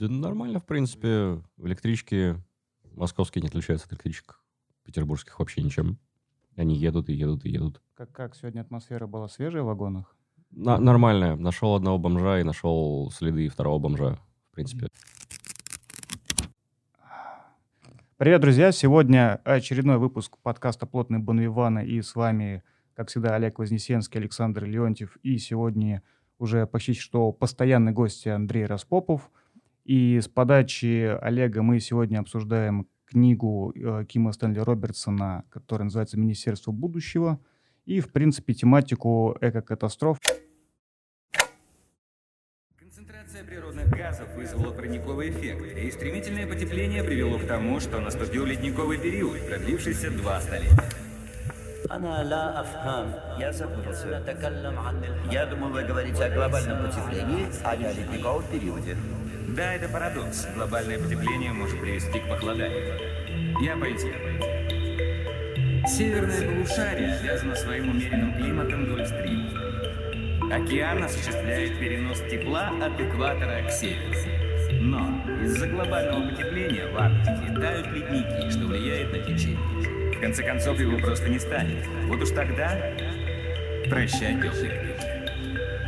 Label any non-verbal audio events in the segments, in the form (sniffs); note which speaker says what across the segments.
Speaker 1: Да нормально, в принципе. Электрички московские не отличаются от электричек петербургских вообще ничем. Они едут и едут и едут.
Speaker 2: Как, как сегодня атмосфера была свежая в вагонах?
Speaker 1: На- нормальная. Нашел одного бомжа и нашел следы второго бомжа, в принципе.
Speaker 2: Привет, друзья! Сегодня очередной выпуск подкаста «Плотный Бонвивана» и с вами, как всегда, Олег Вознесенский, Александр Леонтьев и сегодня уже почти что постоянный гость Андрей Распопов. И с подачи Олега мы сегодня обсуждаем книгу э, Кима Стэнли Робертсона, которая называется «Министерство будущего», и, в принципе, тематику экокатастроф.
Speaker 3: Концентрация природных газов вызвала парниковый эффект, и стремительное потепление привело к тому, что наступил ледниковый период, продлившийся два столетия.
Speaker 4: أنا لا أفهم Я запутался. Я думал, вы говорите о глобальном потеплении, а не о ледниковом периоде.
Speaker 3: Да, это парадокс. Глобальное потепление может привести к похолоданию. Я поясню. Северное полушарие связано своим умеренным климатом Гольфстрим. Океан осуществляет перенос тепла от экватора к северу. Но из-за глобального потепления в Арктике тают ледники, что влияет на течение. В конце концов, его просто не станет. Вот уж тогда прощай теплый.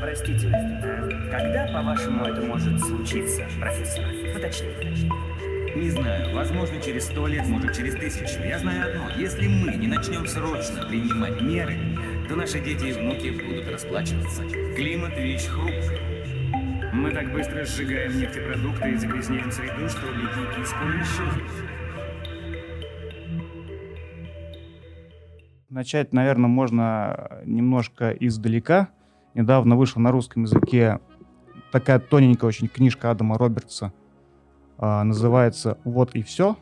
Speaker 5: Простите, э, когда, по-вашему, это может случиться, профессор? Уточните.
Speaker 3: Не знаю, возможно, через сто лет, может, через тысячу. Я знаю одно. Если мы не начнем срочно принимать меры, то наши дети и внуки будут расплачиваться. Климат – вещь хрупкая. Мы так быстро сжигаем нефтепродукты и загрязняем среду, что ледники скоро исчезнут.
Speaker 2: Начать, наверное, можно немножко издалека. Недавно вышла на русском языке такая тоненькая очень книжка Адама Робертса. а, называется «Вот и все».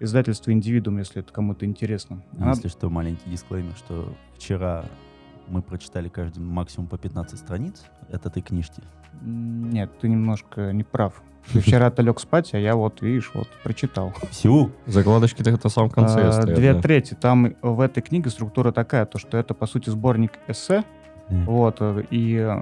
Speaker 2: Издательство «Индивидуум», если это кому-то интересно. Она-
Speaker 6: Если что, маленький дисклеймер, что вчера мы прочитали каждый максимум по 15 страниц от этой книжки.
Speaker 2: Нет, ты немножко не прав. Ты вчера-то лег спать, а я вот, видишь, вот прочитал.
Speaker 6: Всю?
Speaker 1: Закладочки-то это в самом конце
Speaker 2: А,
Speaker 1: стоят,
Speaker 2: Две
Speaker 1: да.
Speaker 2: трети. Там в этой книге структура такая, то что это, по сути, сборник эссе, Вот, э, и,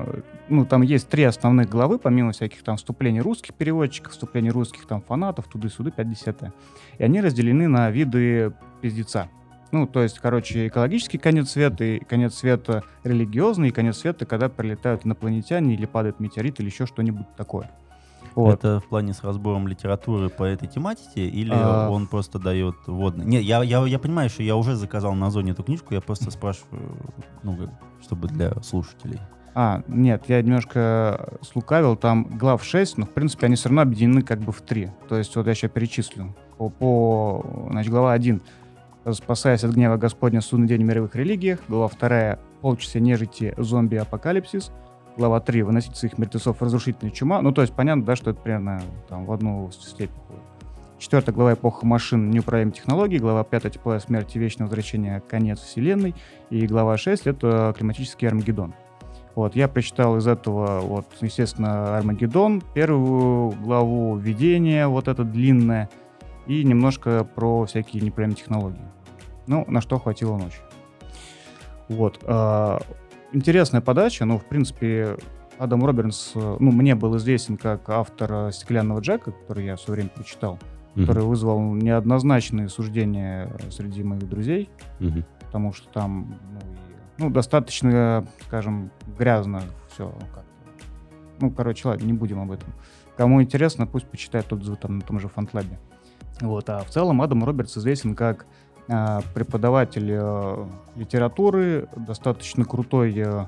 Speaker 2: ну, там есть три основных главы, помимо всяких там вступлений русских переводчиков, вступлений русских там фанатов, туды-сюды, 50 И они разделены на виды пиздеца. Ну, то есть, короче, экологический конец света, и конец света религиозный, и конец света, когда прилетают инопланетяне или падает метеорит или еще что-нибудь такое. Вот.
Speaker 6: Это в плане с разбором литературы по этой тематике или
Speaker 2: А.
Speaker 6: он просто дает водный? Не, я, я, я понимаю, что я уже заказал на зоне эту книжку, я просто спрашиваю, ну, чтобы для слушателей.
Speaker 2: А, нет, я немножко слукавил, там глав 6, но, в принципе, они все равно объединены как бы в три. То есть, вот я сейчас перечислю. По, по значит, глава 1 «Спасаясь от гнева Господня, судный день в мировых религиях». Глава 2 «Полчаса нежити, зомби-апокалипсис». Глава 3 «Выносить своих мертвецов разрушительная чума». Ну, то есть, понятно, да, что это примерно там в одну степень. Четвертая глава «Эпоха машин. Неуправляемые технологии». Глава 5 «Теплая смерть и вечное возвращение. Конец вселенной». И глава 6 это «Климатический Армагеддон». Вот, я прочитал из этого, вот, естественно, Армагеддон, первую главу введения, вот это длинное, и немножко про всякие неправильные технологии. Ну, на что хватило ночи. Вот. а, интересная подача, ну, в принципе, Адам Робертс, э, ну, мне был известен как автор «Стеклянного Джека», который я в свое время прочитал,
Speaker 1: Мгм.
Speaker 2: который вызвал неоднозначные суждения среди моих друзей
Speaker 1: Мгм.
Speaker 2: потому что там ну, и- ну, достаточно, скажем, грязно все как-то. Ну, короче, ладно, не будем об этом. Кому интересно, пусть почитает отзывы там на том же Фантлабе. Вот, а в целом Адам Робертс известен как преподаватель э, литературы, достаточно крутой, э,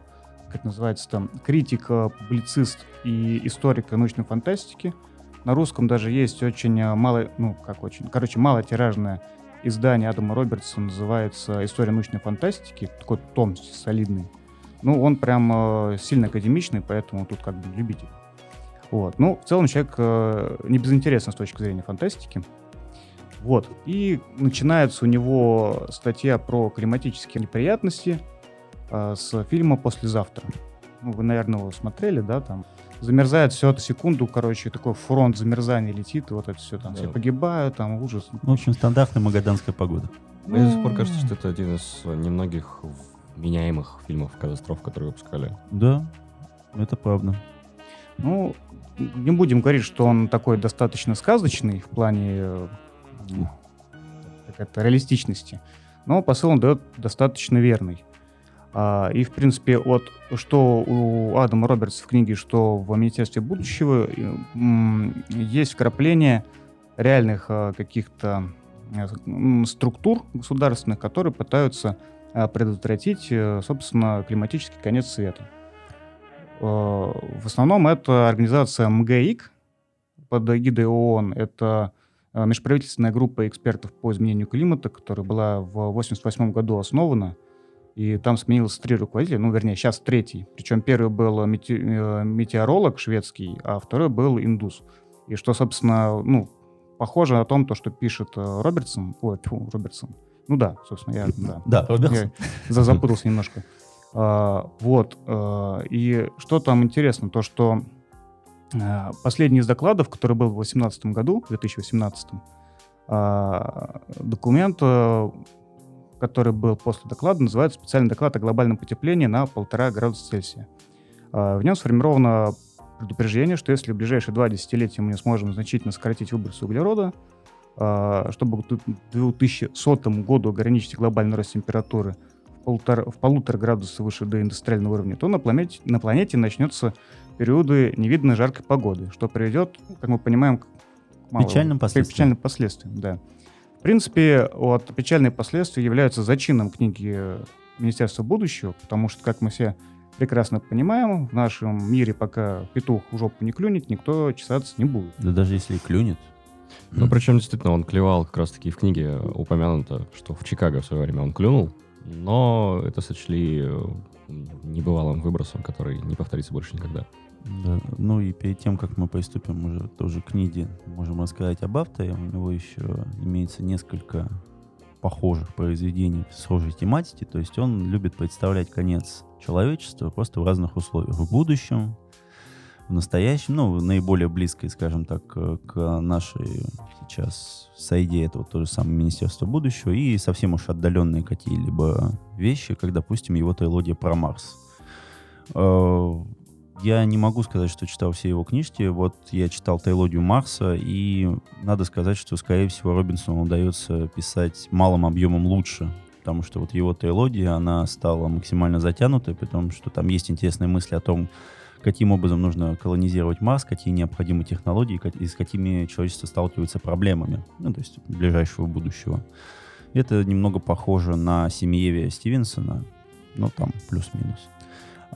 Speaker 2: как называется там, критик, э, публицист и историк научной фантастики. На русском даже есть очень э, мало, ну, как очень, короче, малотиражное издание Адама Робертса называется «История научной фантастики», такой том солидный. Ну, он прям э, сильно академичный, поэтому тут как бы любитель. Вот. Ну, в целом человек э, не безинтересен с точки зрения фантастики. Вот. И начинается у него статья про климатические неприятности э, с фильма «Послезавтра». Ну, вы, наверное, его смотрели, да, там. Замерзает все это секунду, короче, такой фронт замерзания летит, и вот это все там,
Speaker 1: Да.
Speaker 2: все погибают, там ужас.
Speaker 6: В общем, стандартная магаданская погода.
Speaker 1: Мне до сих пор кажется, что это один из немногих меняемых фильмов катастроф, которые выпускали.
Speaker 6: Да, это правда.
Speaker 2: Ну, не будем говорить, что он такой достаточно сказочный в плане э, как это, реалистичности, но посыл он дает достаточно верный. А, и, в принципе, вот что у Адама Робертса в книге, что в «Министерстве будущего» есть вкрапление реальных а, каких-то структур государственных, которые пытаются а, предотвратить, э, собственно, климатический конец света. В основном это организация МГИК под эгидой ООН. Это межправительственная группа экспертов по изменению климата, которая была в 1988 году основана – и там сменилось три руководителя, ну, вернее, сейчас третий. Причем первый был мете э, метеоролог шведский, а второй был индус. И что, собственно, ну, похоже о том, то, что пишет э, Робертсон. Ой, фу, Робертсон. Ну да, собственно, я... Да,
Speaker 6: да Робертсон.
Speaker 2: Я запутался немножко. А, вот. А, и что там интересно, то, что а, последний из докладов, который был в 2018 году, в 2018, а, документ который был после доклада, называется «Специальный доклад о глобальном потеплении на полтора градуса Цельсия». В нем сформировано предупреждение, что если в ближайшие два десятилетия мы не сможем значительно сократить выбросы углерода, чтобы к 2100 году ограничить глобальный рост температуры в полтора, в полутора градуса выше до индустриального уровня, то на планете, на планете начнется периоды невиданной жаркой погоды, что приведет, как мы понимаем, к
Speaker 6: мало, печальным последствиям.
Speaker 2: Печальным последствиям, да принципе, вот печальные последствия являются зачином книги Министерства будущего, потому что, как мы все прекрасно понимаем, в нашем мире пока петух в жопу не клюнет, никто чесаться не будет.
Speaker 6: Да даже если и клюнет.
Speaker 1: Ну, причем, действительно, он клевал как раз-таки в книге упомянуто, что в Чикаго в свое время он клюнул, но это сочли э, небывалым выбросом, который не повторится больше никогда.
Speaker 6: Да. Ну и перед тем, как мы приступим уже тоже к Ниде, можем рассказать об авторе. У него еще имеется несколько похожих произведений схожей тематике. То есть он любит представлять конец человечества просто в разных условиях. В будущем, в настоящем, ну, наиболее близкой, скажем так, к нашей сейчас сойде этого то же самое Министерство будущего и совсем уж отдаленные какие-либо вещи, как, допустим, его трилогия про Марс. Я не могу сказать, что читал все его книжки. Вот я читал «Трилогию Марса», и надо сказать, что, скорее всего, Робинсону удается писать малым объемом лучше, потому что вот его трилогия, она стала максимально затянутой, при том, что там есть интересные мысли о том, каким образом нужно колонизировать Марс, какие необходимы технологии и с какими человечество сталкивается проблемами, ну, то есть ближайшего будущего. Это немного похоже на Семьевия Стивенсона, но там плюс-минус.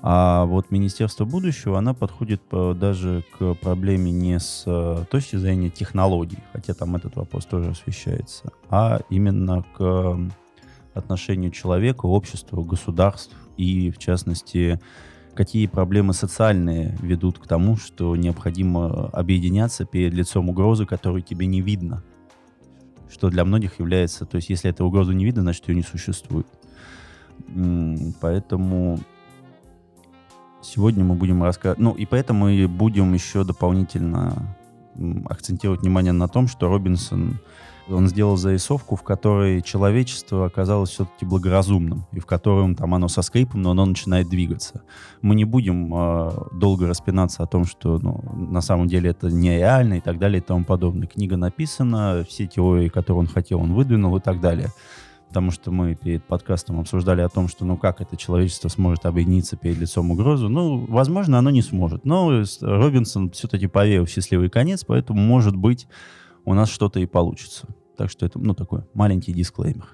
Speaker 6: А вот Министерство будущего, она подходит по, даже к проблеме не с э, точки зрения технологий, хотя там этот вопрос тоже освещается, а именно к отношению человека, общества, государств и, в частности, какие проблемы социальные ведут к тому, что необходимо объединяться перед лицом угрозы, которую тебе не видно. Что для многих является... То есть, если эта угроза не видно, значит, ее не существует. Поэтому Сегодня мы будем рассказывать... Ну, и поэтому мы будем еще дополнительно акцентировать внимание на том, что Робинсон, он сделал зарисовку, в которой человечество оказалось все-таки благоразумным, и в котором там оно со скрипом, но оно начинает двигаться. Мы не будем э, долго распинаться о том, что ну, на самом деле это нереально и так далее и тому подобное. Книга написана, все теории, которые он хотел, он выдвинул и так далее потому что мы перед подкастом обсуждали о том, что ну как это человечество сможет объединиться перед лицом угрозы. Ну, возможно, оно не сможет. Но Робинсон все-таки поверил в счастливый конец, поэтому, может быть, у нас что-то и получится. Так что это, ну, такой маленький дисклеймер.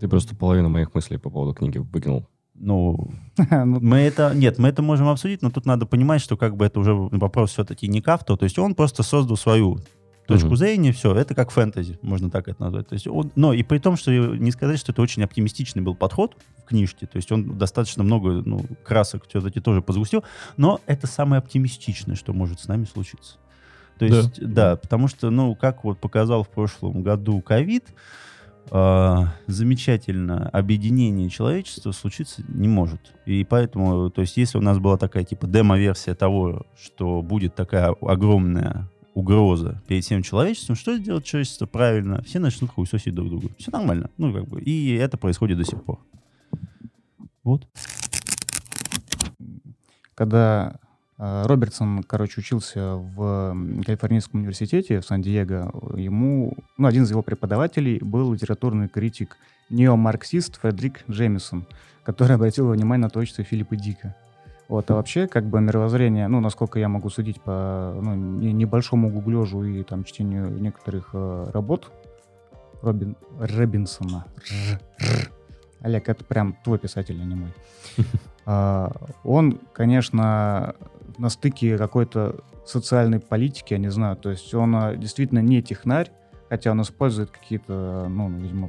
Speaker 1: Ты просто половину моих мыслей по поводу книги выкинул.
Speaker 6: Ну, (laughs) ну, мы это... Нет, мы это можем обсудить, но тут надо понимать, что как бы это уже вопрос все-таки не к автору. То есть он просто создал свою точку mm-hmm. зрения, все, это как фэнтези, можно так это назвать. То есть он, но и при том, что не сказать, что это очень оптимистичный был подход в книжке, то есть он достаточно много ну, красок все-таки тоже позгустил, но это самое оптимистичное, что может с нами случиться. То есть, да, да потому что, ну, как вот показал в прошлом году ковид, э, замечательно объединение человечества случиться не может. И поэтому, то есть, если у нас была такая типа демо-версия того, что будет такая огромная угроза перед всем человечеством, что сделать человечество правильно? Все начнут хуесосить друг друга. Все нормально. Ну, как бы. И это происходит до сих пор. Вот.
Speaker 2: Когда А, Робертсон, короче, учился в Калифорнийском университете в Сан-Диего. Ему, ну, один из его преподавателей был литературный критик, неомарксист Фредерик Джемисон, который обратил внимание на творчество Филиппа Дика. Вот, а вообще, как бы мировоззрение, ну, насколько я могу судить по ну, не- небольшому гуглежу и там чтению некоторых э, работ Робин, Робинсона. Р- р. Олег, это прям твой писатель, а не мой. (laughs) А, Он, конечно, на стыке какой-то социальной политики, я не знаю, то есть он а, действительно не технарь, хотя он использует какие-то, ну, видимо,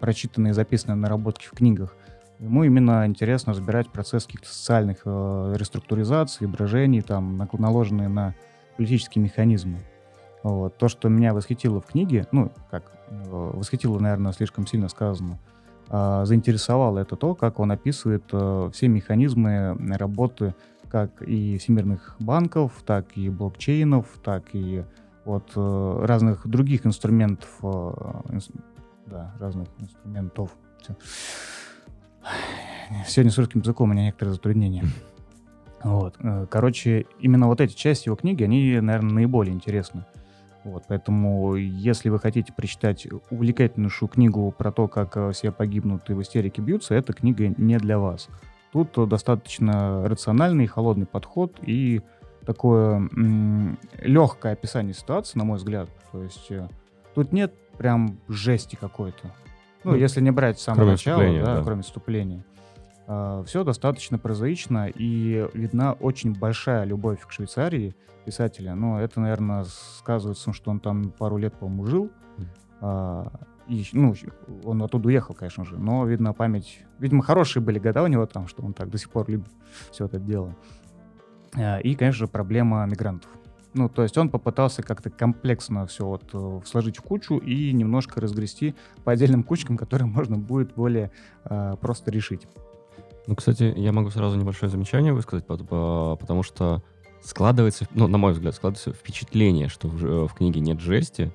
Speaker 2: прочитанные, записанные наработки в книгах. Ему именно интересно разбирать процесс каких-то социальных э, реструктуризаций, брожений, там, наложенные на политические механизмы. Вот. То, что меня восхитило в книге, ну, как, э, восхитило, наверное, слишком сильно сказано, а, заинтересовало это то, как он описывает э, все механизмы работы как и всемирных банков, так и блокчейнов, так и вот э, разных других инструментов, э, инс- да, разных инструментов. Сегодня с русским языком у меня некоторые затруднения. Вот. э, Короче, именно вот эти части его книги, они, наверное, наиболее интересны. Вот, поэтому, если вы хотите прочитать увлекательнейшую книгу про то, как э, все погибнут и в истерике бьются, эта книга не для вас. Тут э, достаточно рациональный, холодный подход и такое легкое описание ситуации, на мой взгляд. То есть тут нет прям жести какой-то. Ну,
Speaker 1: Ну,
Speaker 2: если не брать с самого начала, да,
Speaker 1: да.
Speaker 2: кроме вступления. все достаточно прозаично, и видна очень большая любовь к Швейцарии писателя. Но это, наверное, сказывается, что он там пару лет, по-моему, жил. А, и, ну, он оттуда уехал, конечно же, но, видно, память... Видимо, хорошие были года у него там, что он так до сих пор любит все это дело. А, И, конечно же, проблема мигрантов. Ну, то есть он попытался как-то комплексно все вот э, сложить в кучу и немножко разгрести по отдельным кучкам, которые (laughs) можно будет более э, просто решить.
Speaker 1: Ну, кстати, я могу сразу небольшое замечание высказать, пот- по- потому что складывается, ну, на мой взгляд, складывается впечатление, что в, ж- в книге нет жести,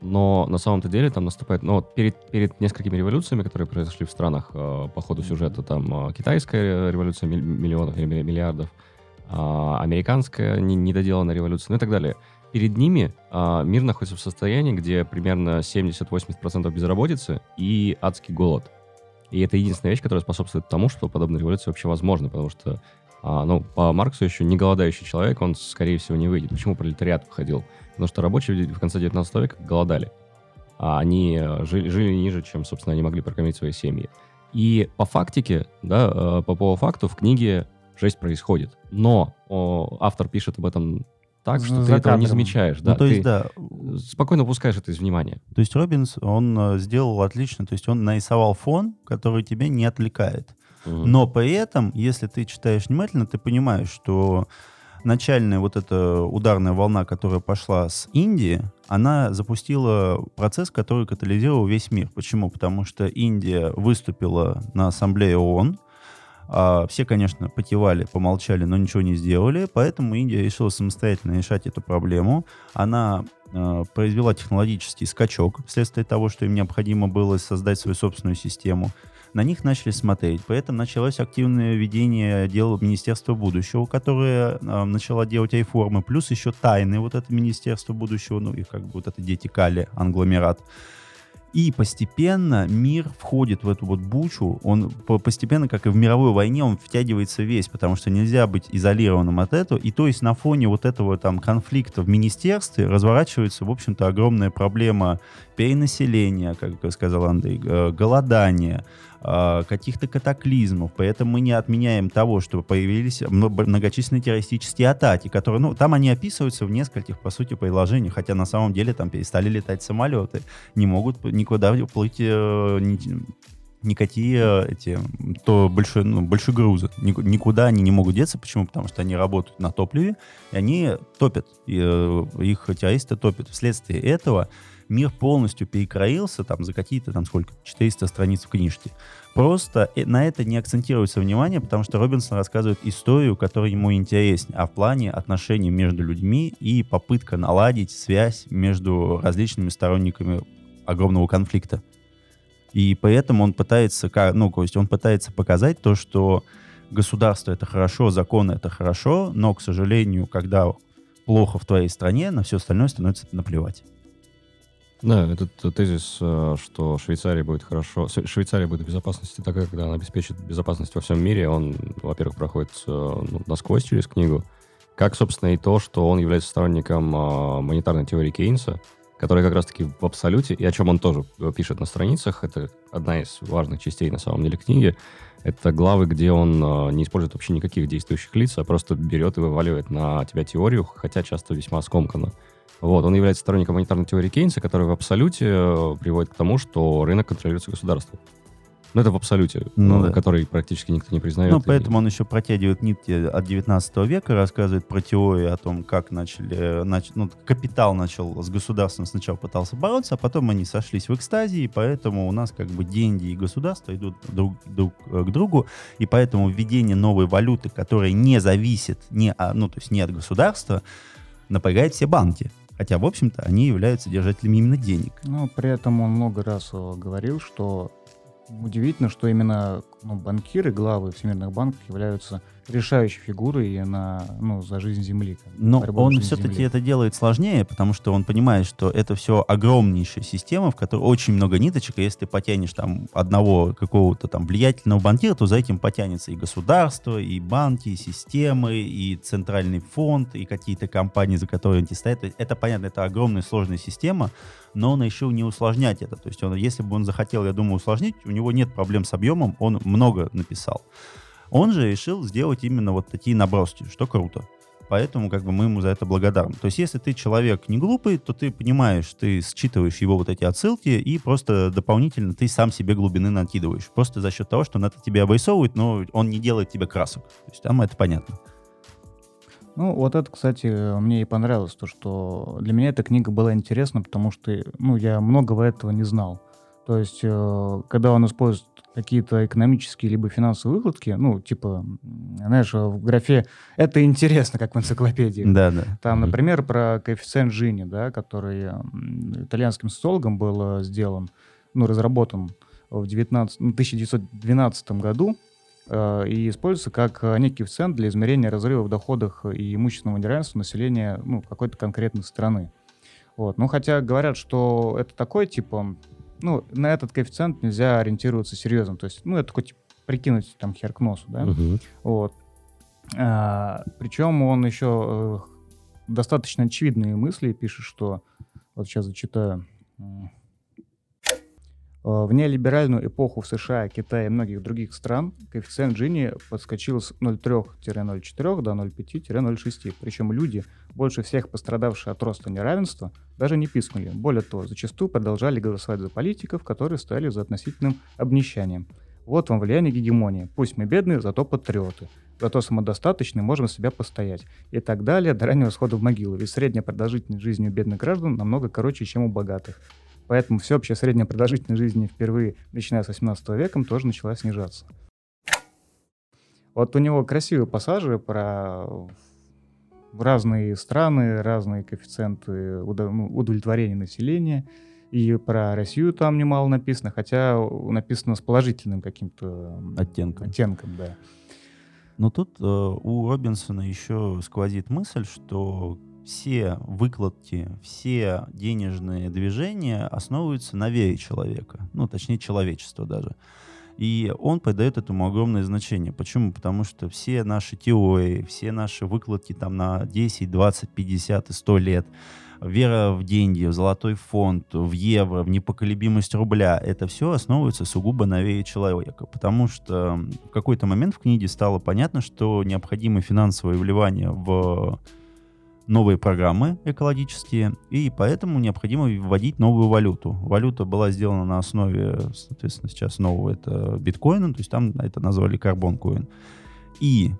Speaker 1: но на самом-то деле там наступает, ну, вот перед, перед несколькими революциями, которые произошли в странах э, по ходу сюжета, там э, китайская революция миллионов или ми- миллиардов, американская не- недоделанная революция, ну и так далее. Перед ними а, мир находится в состоянии, где примерно 70-80% безработицы и адский голод. И это единственная вещь, которая способствует тому, что подобная революция вообще возможна, потому что, а, ну, по Марксу еще не голодающий человек, он, скорее всего, не выйдет. Почему пролетариат выходил? Потому что рабочие в конце 19 века голодали. А они э, жили, жили ниже, чем, собственно, они могли прокормить свои семьи. И по фактике, да, э, по по факту в книге жесть происходит. Но о, автор пишет об этом так, что
Speaker 2: За
Speaker 1: ты этого не
Speaker 2: кадром.
Speaker 1: замечаешь. Да,
Speaker 6: ну, то
Speaker 1: ты
Speaker 6: есть, да,
Speaker 1: спокойно упускаешь это из внимания.
Speaker 6: То есть Робинс, он э, сделал отлично, то есть он нарисовал фон, который тебя не отвлекает. Но при этом, если ты читаешь внимательно, ты понимаешь, что начальная вот эта ударная волна, которая пошла с Индии, она запустила процесс, который катализировал весь мир. Почему? Потому что Индия выступила на Ассамблее ООН, а, все, конечно, потевали, помолчали, но ничего не сделали, поэтому Индия решила самостоятельно решать эту проблему. Она э, произвела технологический скачок вследствие того, что им необходимо было создать свою собственную систему. На них начали смотреть, поэтому началось активное ведение дел Министерства будущего, которое э, начало делать реформы, плюс еще тайны вот это Министерство будущего, ну и как бы вот это дети Кали, англомерат. И постепенно мир входит в эту вот бучу, он по- постепенно, как и в мировой войне, он втягивается весь, потому что нельзя быть изолированным от этого. И то есть на фоне вот этого там конфликта в министерстве разворачивается, в общем-то, огромная проблема перенаселения, как сказал Андрей, э, голодания, каких-то катаклизмов. Поэтому мы не отменяем того, что появились мно- многочисленные террористические атаки, которые, ну, там они описываются в нескольких, по сути, предложениях, хотя на самом деле там перестали летать самолеты, не могут никуда плыть э, ни- никакие э, эти, то большой, ну, большие грузы. Ник- Никуда они не могут деться. Почему? Потому что они работают на топливе, и они топят. И, э, их террористы топят. Вследствие этого мир полностью перекроился там за какие-то там сколько? 400 страниц в книжке. Просто э, на это не акцентируется внимание, потому что Робинсон рассказывает историю, которая ему интереснее, а в плане отношений между людьми и попытка наладить связь между различными сторонниками огромного конфликта. И поэтому он пытается, ну, то есть он пытается показать то, что государство это хорошо, законы это хорошо, но, к сожалению, когда плохо в твоей стране, на все остальное становится наплевать.
Speaker 1: Да, этот тезис, э, что Швейцария будет хорошо, Швейцария будет в безопасности такая, когда она обеспечит безопасность во всем мире, он, во-первых, проходит э, ну, насквозь через книгу, как, собственно, и то, что он является сторонником э, монетарной теории Кейнса, которая как раз-таки в абсолюте, и о чем он тоже пишет на страницах, это одна из важных частей, на самом деле, книги, это главы, где он не использует вообще никаких действующих лиц, а просто берет и вываливает на тебя теорию, хотя часто весьма скомканно. Вот, он является сторонником монетарной теории Кейнса, которая в абсолюте э, приводит к тому, что рынок контролируется государством. Ну, это в абсолюте, ну, да. который практически никто не признает.
Speaker 6: Ну, поэтому и... он еще протягивает нитки от 19 века, рассказывает про теорию о том, как начали, нач... ну, капитал начал с государством сначала пытался бороться, а потом они сошлись в экстазе, и поэтому у нас как бы деньги и государство идут друг, друг э, к другу, и поэтому введение новой валюты, которая не зависит, не, ну, то есть не от государства, напрягает все банки. Хотя, в общем-то, они являются держателями именно денег.
Speaker 2: Но при этом он много раз говорил, что удивительно, что именно ну, банкиры, главы всемирных банков являются решающей фигурой на, ну, за жизнь Земли.
Speaker 6: Но он все-таки это делает сложнее, потому что он понимает, что это все огромнейшая система, в которой очень много ниточек, и если ты потянешь там одного какого-то там влиятельного банкира, то за этим потянется и государство, и банки, и системы, и центральный фонд, и какие-то компании, за которые они стоят. Это, понятно, это огромная сложная система, но он решил не усложнять это. То есть он, если бы он захотел, я думаю, усложнить, у него нет проблем с объемом, он много написал. Он же решил сделать именно вот такие наброски, что круто. Поэтому как бы мы ему за это благодарны. То есть если ты человек не глупый, то ты понимаешь, ты считываешь его вот эти отсылки и просто дополнительно ты сам себе глубины накидываешь. Просто за счет того, что он это тебе обрисовывает, но он не делает тебе красок. То есть там это понятно.
Speaker 2: Ну, вот это, кстати, мне и понравилось, то, что для меня эта книга была интересна, потому что, ну, я многого этого не знал. То есть, э, когда он использует какие-то экономические либо финансовые выкладки, ну, типа, знаешь, в графе «это интересно», как в энциклопедии.
Speaker 6: Да, да.
Speaker 2: Там, например, про коэффициент Джини, да, который итальянским социологом был э, сделан, ну, разработан в 19, 1912 ну, году э, и используется как э, некий коэффициент для измерения разрыва в доходах и имущественного неравенства населения ну, какой-то конкретной страны. Вот. Ну, хотя говорят, что это такой, типа, ну, на этот коэффициент нельзя ориентироваться серьезно. То есть, ну, это хоть прикинуть там хер к носу, да?
Speaker 1: Угу.
Speaker 2: Вот. А, причем он еще э, достаточно очевидные мысли пишет, что вот сейчас зачитаю. Э, в нелиберальную эпоху в США, Китае и многих других стран коэффициент Джини подскочил с 0,3-0,4 до 0,5-0,6. Причем люди, больше всех пострадавшие от роста неравенства, даже не пискнули. Более того, зачастую продолжали голосовать за политиков, которые стояли за относительным обнищанием. Вот вам влияние гегемонии. Пусть мы бедные, зато патриоты. Зато самодостаточны, можем себя постоять. И так далее до раннего схода в могилу. Ведь средняя продолжительность жизни у бедных граждан намного короче, чем у богатых. Поэтому всеобщая средняя продолжительность жизни впервые, начиная с 18 века, тоже начала снижаться. Вот у него красивые пассажи про разные страны, разные коэффициенты ну, удовлетворения населения. И про Россию там немало написано, хотя написано с положительным каким-то
Speaker 6: оттенком.
Speaker 2: оттенком да.
Speaker 6: Но тут э, у Робинсона еще сквозит мысль, что все выкладки, все денежные движения основываются на вере человека, ну, точнее, человечества даже. И он придает этому огромное значение. Почему? Потому что все наши теории, все наши выкладки там на 10, 20, 50 и 100 лет, вера в деньги, в золотой фонд, в евро, в непоколебимость рубля, это все основывается сугубо на вере человека. Потому что в какой-то момент в книге стало понятно, что необходимо финансовое вливание в новые программы экологические, и поэтому необходимо вводить новую валюту. Валюта была сделана на основе, соответственно, сейчас нового это биткоина, то есть там это назвали карбон-коин. И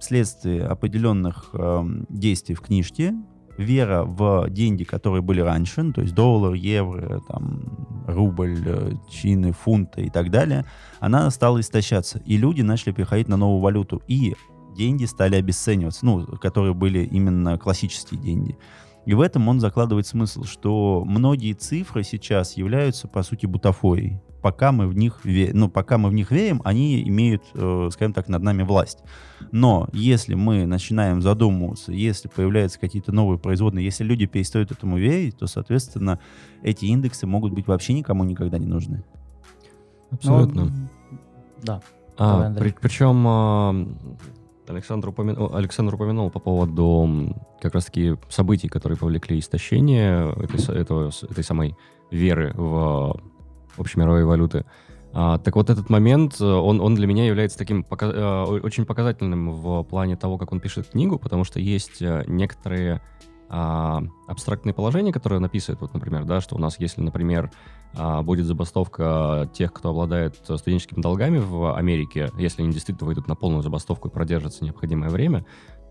Speaker 6: вследствие определенных э, действий в книжке, вера в деньги, которые были раньше, ну, то есть доллар, евро, там, рубль, э, чины, фунты и так далее, она стала истощаться. И люди начали переходить на новую валюту. И деньги стали обесцениваться, ну, которые были именно классические деньги. И в этом он закладывает смысл, что многие цифры сейчас являются, по сути, бутафорией. Пока мы в них, ве- ну, пока мы в них верим, они имеют, э, скажем так, над нами власть. Но если мы начинаем задумываться, если появляются какие-то новые производные, если люди перестают этому верить, то, соответственно, эти индексы могут быть вообще никому никогда не нужны.
Speaker 1: Абсолютно.
Speaker 2: Ну, да.
Speaker 1: А, при- причем а, Александр, упомя- Александр упомянул по поводу как раз-таки событий, которые повлекли истощение этой, этого, этой самой веры в общемировые валюты. А, так вот этот момент, э, он, он для меня является таким пока- э, очень показательным в плане того, как он пишет книгу, потому что есть э, некоторые а, абстрактные положения, которые он вот, например, да, что у нас, если, например, а, будет забастовка тех, кто обладает э, студенческими долгами в Америке, если они действительно выйдут на полную забастовку и продержатся необходимое время,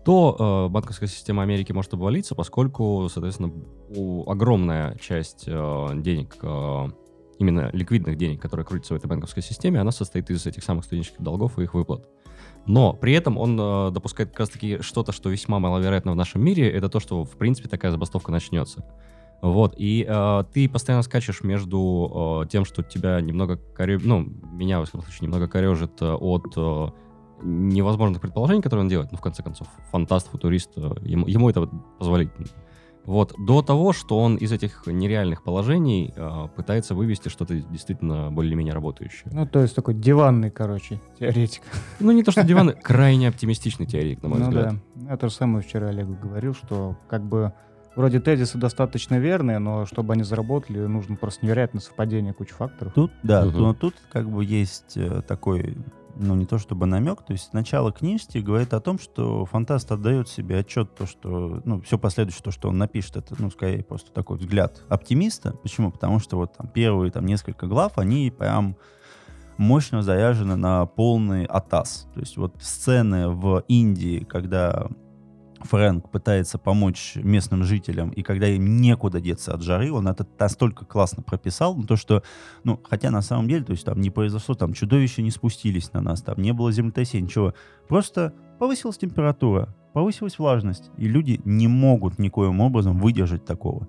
Speaker 1: то э, банковская система Америки может обвалиться, поскольку, соответственно, у- огромная часть э, денег, э, именно ликвидных денег, которые крутятся в этой банковской системе, она состоит из этих самых студенческих долгов и их выплат. Но при этом он э, допускает как раз-таки что-то, что весьма маловероятно в нашем мире, это то, что, в принципе, такая забастовка начнется. Вот, и э, ты постоянно скачешь между э, тем, что тебя немного коре... ну, меня, во всяком случае, немного корежит э, от э, невозможных предположений, которые он делает, ну, в конце концов, фантаст, футурист, э, ему, ему это позволительно. Вот, до того, что он из этих нереальных положений э, пытается вывести что-то действительно более-менее работающее.
Speaker 2: Ну, то есть такой диванный, короче, теоретик.
Speaker 1: Ну, не то, что диван, крайне оптимистичный теоретик, на мой
Speaker 2: ну
Speaker 1: взгляд.
Speaker 2: да. Я то же самое вчера Олегу говорил, что как бы вроде тезисы достаточно верные, но чтобы они заработали, нужно просто невероятное совпадение кучи факторов.
Speaker 6: Тут, да, но тут как бы есть э, такой, ну не то чтобы намек, то есть начало книжки говорит о том, что фантаст отдает себе отчет, то, что, ну, все последующее, то, что он напишет, это, ну, скорее просто такой взгляд оптимиста. Почему? Потому что вот там первые там несколько глав, они прям мощно заряжены на полный атас. То есть вот сцены в Индии, когда Фрэнк пытается помочь местным жителям, и когда им некуда деться от жары, он это настолько классно прописал, ну, то, что, ну, хотя на самом деле, то есть там не произошло, там чудовища не спустились на нас, там не было землетрясения, ничего, просто повысилась температура, повысилась влажность, и люди не могут никоим образом выдержать такого.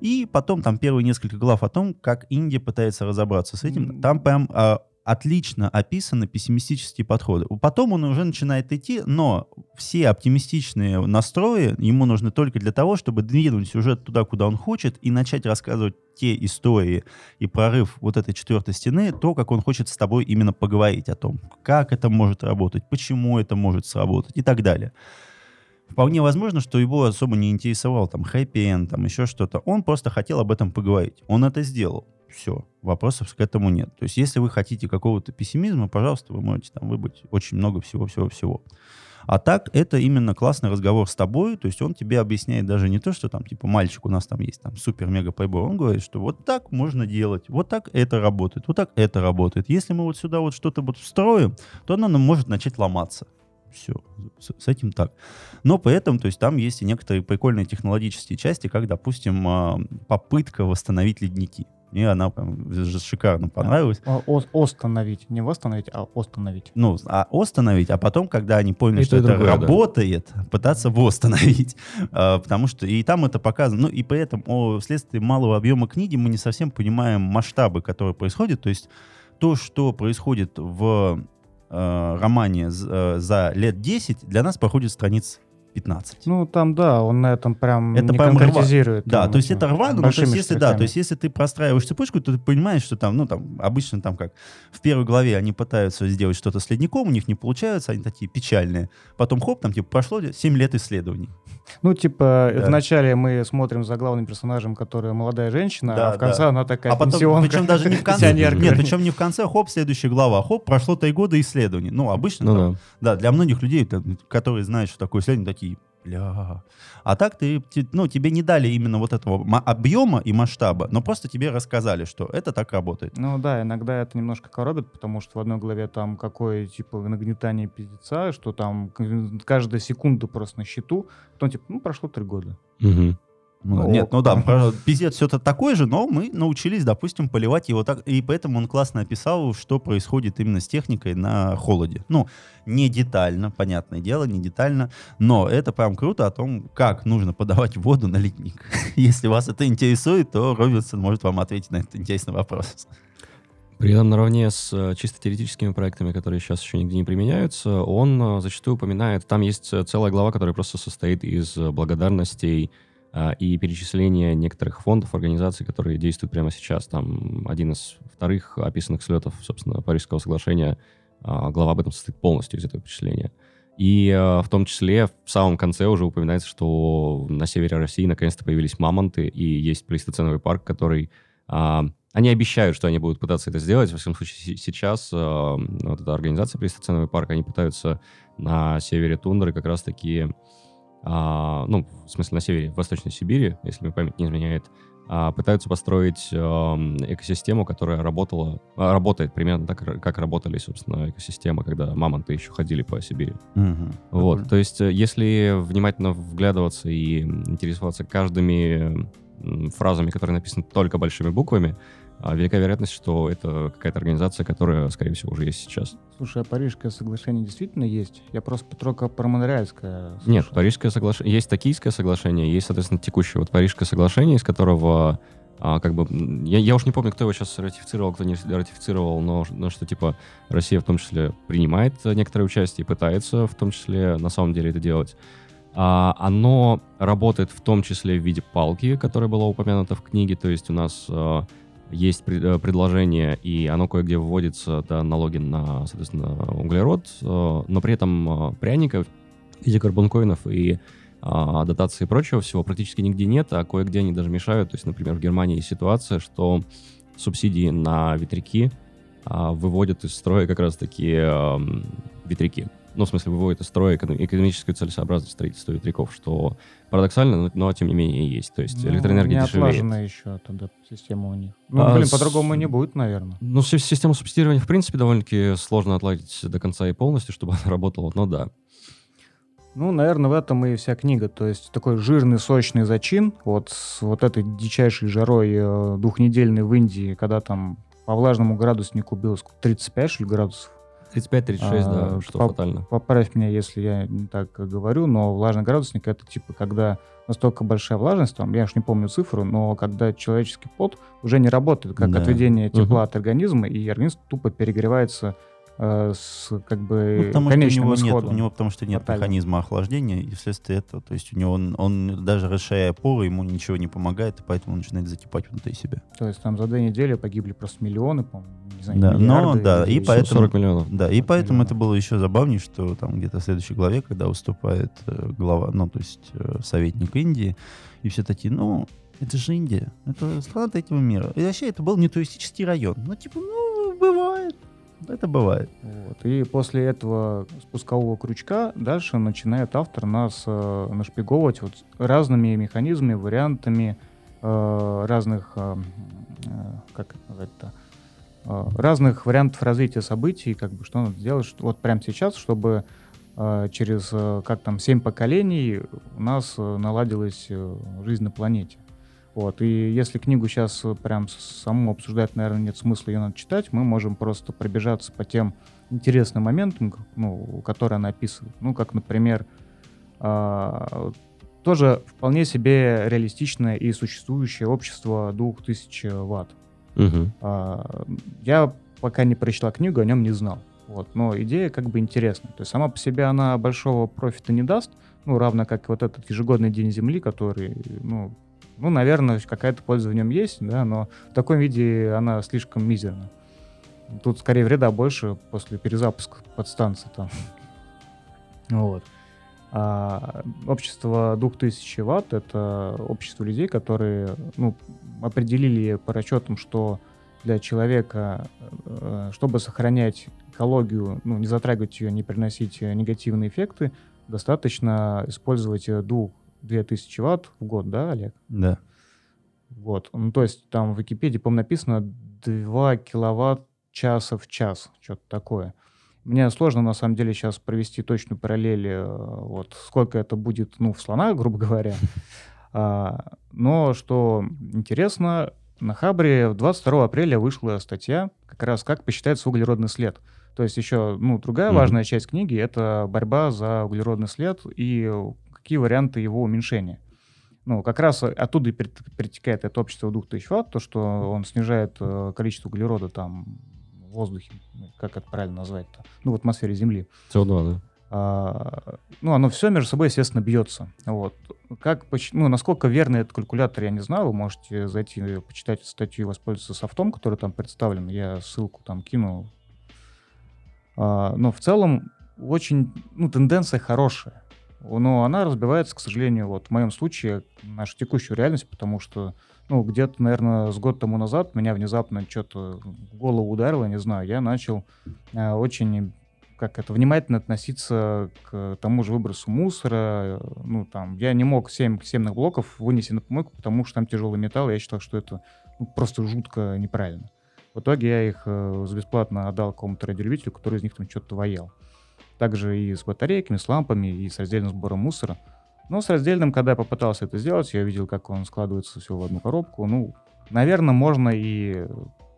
Speaker 6: И потом там первые несколько глав о том, как Индия пытается разобраться с этим. Там прям а, отлично описаны пессимистические подходы. Потом он уже начинает идти, но все оптимистичные настрои ему нужны только для того, чтобы двинуть сюжет туда, куда он хочет, и начать рассказывать те истории и прорыв вот этой четвертой стены, то, как он хочет с тобой именно поговорить о том, как это может работать, почему это может сработать и так далее. Вполне возможно, что его особо не интересовал там хэппи там еще что-то. Он просто хотел об этом поговорить. Он это сделал. Все, вопросов к этому нет. То есть, если вы хотите какого-то пессимизма, пожалуйста, вы можете там выбрать очень много всего-всего-всего. А так, это именно классный разговор с тобой, то есть он тебе объясняет даже не то, что там, типа, мальчик, у нас там есть там супер-мега плейбой, он говорит, что вот так можно делать, вот так это работает, вот так это работает. Если мы вот сюда вот что-то вот встроим, то оно нам может начать ломаться. Все, с, этим так. Но при этом, то есть там есть и некоторые прикольные технологические части, как, допустим, а, попытка восстановить ледники. Мне она прям ж- шикарно понравилась.
Speaker 2: О- о- Остановить. Не восстановить, а остановить.
Speaker 6: Ну, а остановить, а потом, когда они поняли,
Speaker 1: И
Speaker 6: что это
Speaker 1: другое, да.
Speaker 6: работает, пытаться восстановить. (laughs) А, Потому что и там это показано. Ну, и при этом о, вследствие малого объема книги мы не совсем понимаем масштабы, которые происходят. То есть то, что происходит в э, романе з- э, за лет 10, для нас проходит страниц 15.
Speaker 2: Ну, там, да, он на этом прям
Speaker 6: Это
Speaker 2: не
Speaker 6: прям рва-
Speaker 2: конкретизирует.
Speaker 6: Да,
Speaker 2: там
Speaker 6: то есть это рвано, но то есть если, да, то есть если ты простраиваешь цепочку, то ты понимаешь, что там, ну, там, обычно там как, в первой главе они пытаются сделать что-то с ледником, у них не получается, они такие печальные. Потом, хоп, там, типа, прошло 7 лет исследований.
Speaker 2: Ну, типа,
Speaker 6: Да.
Speaker 2: вначале мы смотрим за главным персонажем, которая молодая женщина,
Speaker 6: Да,
Speaker 2: а в конце
Speaker 6: да.
Speaker 2: она такая
Speaker 6: А потом,
Speaker 2: пенсионка,
Speaker 6: причем даже не в конце, нет, причем не в конце, хоп, следующая глава, хоп, прошло три года исследований. Ну, обычно,
Speaker 1: Ну
Speaker 6: там,
Speaker 1: да.
Speaker 6: да, для многих людей, которые знают, что такое исследование, такие, бля. А так ты, ну, тебе не дали именно вот этого ма- объема и масштаба, но просто тебе рассказали, что это так работает.
Speaker 2: Ну да, иногда это немножко коробит, потому что в одной главе там какое типа нагнетание пиздеца, что там каждая секунда просто на счету, потом типа, ну прошло три года.
Speaker 1: Мгм.
Speaker 6: Ну,
Speaker 2: Ну,
Speaker 6: нет, ну да, пиздец все это такой же, но мы научились, допустим, поливать его так, и поэтому он классно описал, что происходит именно с техникой на холоде. Ну, не детально, понятное дело, не детально, но это прям круто о том, как нужно подавать воду на литник. (laughs) Если вас это интересует, то Робинсон может вам ответить на этот интересный вопрос.
Speaker 1: При этом наравне с э, чисто теоретическими проектами, которые сейчас еще нигде не применяются, он э, зачастую упоминает, там есть э, целая глава, которая просто состоит из благодарностей и перечисления некоторых фондов, организаций, которые действуют прямо сейчас. Там один из вторых описанных слетов, собственно, Парижского соглашения, а, глава об этом состоит полностью из этого перечисления. И э, в том числе в самом конце уже упоминается, что на севере России наконец-то появились мамонты, и есть плейстоценовый парк, который... а, они обещают, что они будут пытаться это сделать. Во всяком случае, се- сейчас вот эта организация плейстоценовый парк, они пытаются на севере тундры как раз-таки... а, ну, в смысле, на севере, в Восточной Сибири, если мне память не изменяет, а, пытаются построить эм, экосистему, которая работала, а, работает примерно так, как работали, собственно, экосистемы, когда мамонты еще ходили по Сибири.
Speaker 6: Мгм.
Speaker 1: Вот, то есть, э, если внимательно вглядываться и интересоваться каждыми фразами, которые написаны только большими буквами, а, велика вероятность, что это какая-то организация, которая, скорее всего, уже есть сейчас.
Speaker 2: Слушай, а Парижское соглашение действительно есть? Я просто только про Монреальское
Speaker 1: Нет. Парижское соглашение, есть Токийское соглашение, есть, соответственно, текущее вот Парижское соглашение, из которого а, как бы, я, я уж не помню, кто его сейчас ратифицировал, кто не ратифицировал, но, но что, типа, Россия в том числе принимает некоторое участие и пытается в том числе на самом деле это делать. А, оно работает в том числе в виде палки, которая была упомянута в книге, то есть у нас э, есть э, предложение, и оно кое-где вводится, да, налоги на, соответственно, углерод, э, но при этом э, пряников в карбонкоинов и а, дотации и прочего всего практически нигде нет, а кое-где они даже мешают. То есть, например, в Германии ситуация, что субсидии на ветряки а, выводят из строя как раз-таки ам, ветряки. Ну, в смысле, выводят из строя эконом- экономическую целесообразность строительства ветряков, что парадоксально, но, но тем не менее есть. То есть
Speaker 2: Ну,
Speaker 1: электроэнергия
Speaker 2: не
Speaker 1: дешевеет.
Speaker 2: отлажена еще тогда система у них. Ну,
Speaker 1: А,
Speaker 2: блин,
Speaker 1: с-
Speaker 2: по-другому не будет, наверное.
Speaker 1: Ну, си- систему субсидирования, в принципе, довольно-таки сложно отладить до конца и полностью, чтобы (laughs) она работала, но да.
Speaker 2: Ну, наверное, в этом и вся книга. То есть такой жирный, сочный зачин вот с вот этой дичайшей жарой э, двухнедельной в Индии, когда там по влажному градуснику было сколько, 35, что ли, градусов.
Speaker 1: 35-36,
Speaker 2: А,
Speaker 1: да, что
Speaker 2: по-
Speaker 1: фатально.
Speaker 2: Поправь меня, если я не так говорю, но влажный градусник это типа когда настолько большая влажность, там, я уж не помню цифру, но когда человеческий пот уже не работает как
Speaker 6: Да.
Speaker 2: отведение тепла
Speaker 1: Мгм.
Speaker 2: от организма, и организм тупо перегревается с как
Speaker 6: Ну,
Speaker 2: бы
Speaker 6: потому что у
Speaker 2: конечным
Speaker 6: него нет,
Speaker 2: исходом.
Speaker 6: у него потому что нет
Speaker 2: Фатально.
Speaker 6: механизма охлаждения, и вследствие этого, то есть у него он, он даже расширяя поры, ему ничего не помогает, и поэтому он начинает закипать внутри себя.
Speaker 2: То есть там за две недели погибли просто миллионы, по-моему, не знаю,
Speaker 6: Да, но
Speaker 2: миллиарды
Speaker 6: да, и
Speaker 2: людей.
Speaker 6: поэтому-
Speaker 1: 40 миллионов.
Speaker 6: Да, и
Speaker 2: 40
Speaker 6: поэтому
Speaker 2: миллионов.
Speaker 6: это было еще забавнее, что там где-то в следующей главе, когда выступает э, глава, ну, то есть э, советник Индии, и все такие, ну, это же Индия, это страна третьего мира. И вообще это был не туристический район. Ну, типа, ну, бывает. Это бывает.
Speaker 2: Вот. И после этого спускового крючка дальше начинает автор нас э, нашпиговывать вот разными механизмами, вариантами э, разных, э, э, как это э, разных вариантов развития событий, как бы что надо сделать, что, вот прямо сейчас, чтобы э, через, э, как там, семь поколений у нас э, наладилась э, жизнь на планете. Вот, и если книгу сейчас прям с- саму обсуждать, наверное, нет смысла, ее надо читать, мы можем просто пробежаться по тем интересным моментам, ну, которые она описывает. Ну, как, например, а, тоже вполне себе реалистичное и существующее общество 2000 ватт.
Speaker 1: Мгм.
Speaker 2: А, Я пока не прочитал книгу, о нем не знал. Вот. Но идея как бы интересная. То есть сама по себе она большого профита не даст, ну, равно как вот этот ежегодный день Земли, который, ну, ну, наверное, какая-то польза в нем есть, да, но в таком виде она слишком мизерна. Тут скорее вреда больше после перезапуска подстанции там. (laughs) Вот. А общество 2000 ватт — это общество людей, которые ну, определили по расчетам, что для человека, э, чтобы сохранять экологию, ну, не затрагивать ее, не приносить негативные эффекты, достаточно использовать э, двух, 2000 ватт в год, да, Олег?
Speaker 6: Да.
Speaker 2: Вот. Ну, то есть там в Википедии, по-моему, написано 2 киловатт часа в час, что-то такое. Мне сложно, на самом деле, сейчас провести точную параллель, э, вот, сколько это будет, ну, в слонах, (laughs) грубо говоря. А, но, что интересно, на Хабре 22 апреля вышла статья, как раз как посчитается углеродный след. То есть еще, ну, другая mm-hmm. важная часть книги — это борьба за углеродный след и какие варианты его уменьшения. Ну, как раз оттуда и перетекает это общество 2000 ватт, то, что он снижает э, количество углерода там в воздухе, как это правильно назвать-то, ну, в атмосфере Земли.
Speaker 1: СО2, да.
Speaker 2: А, ну, оно все между собой, естественно, бьется. Вот. Как, ну, насколько верный этот калькулятор, я не знаю. Вы можете зайти, почитать статью и воспользоваться софтом, который там представлен. Я ссылку там кину. А, но в целом очень, ну, тенденция хорошая но она разбивается, к сожалению, вот в моем случае, нашу текущую реальность, потому что, ну, где-то, наверное, с год тому назад меня внезапно что-то в голову ударило, не знаю, я начал э, очень как это, внимательно относиться к тому же выбросу мусора. Ну, там, я не мог 7 семных блоков вынести на помойку, потому что там тяжелый металл, я считал, что это ну, просто жутко неправильно. В итоге я их э, бесплатно отдал какому-то радиолюбителю, который из них там что-то воял также и с батарейками, с лампами, и с раздельным сбором мусора. Но с раздельным, когда я попытался это сделать, я видел, как он складывается все в одну коробку. Ну, наверное, можно и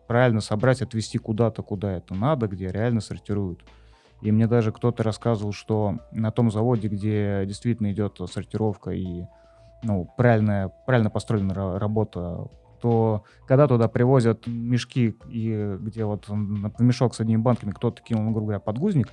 Speaker 2: правильно собрать, отвезти куда-то, куда это надо, где реально сортируют. И мне даже кто-то рассказывал, что на том заводе, где действительно идет сортировка и ну, правильная, правильно построенная работа, то когда туда привозят мешки, и где вот мешок с одними банками кто-то кинул, грубо говоря, подгузник,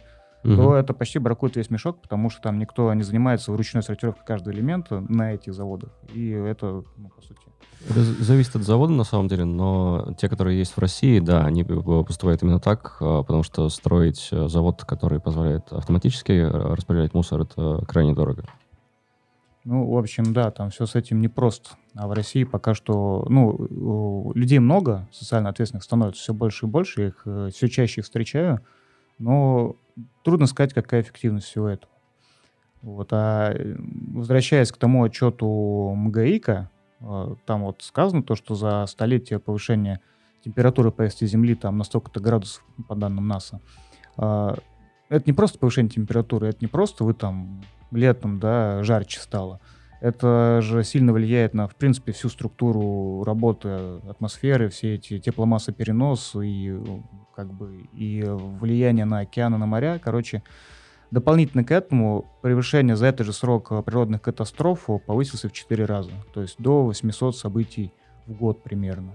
Speaker 2: угу. то это почти бракует весь мешок, потому что там никто не занимается ручной сортировкой каждого элемента на этих заводах. И это, ну, по сути...
Speaker 1: Это зависит от завода, на самом деле, но те, которые есть в России, да, они поступают именно так, а, потому что строить э, завод, который позволяет автоматически э, распределять мусор, это крайне дорого.
Speaker 2: Ну, в общем, да, там все с этим непросто. А в России пока что, ну, людей много, социально ответственных становится все больше и больше, я их э, все чаще встречаю, но трудно сказать, какая эффективность всего этого. Вот. А э, возвращаясь к тому отчету МГИКа, э, там вот сказано то, что за столетие повышения температуры поверхности Земли там на столько-то градусов, по данным НАСА, э, это не просто повышение температуры, это не просто вы там летом, да, жарче стало. Это же сильно влияет на, в принципе, всю структуру работы атмосферы, все эти тепломассоперенос и как бы и влияние на океаны, на моря. Короче, дополнительно к этому превышение за этот же срок природных катастроф повысился в 4 раза. То есть до 800 событий в год примерно.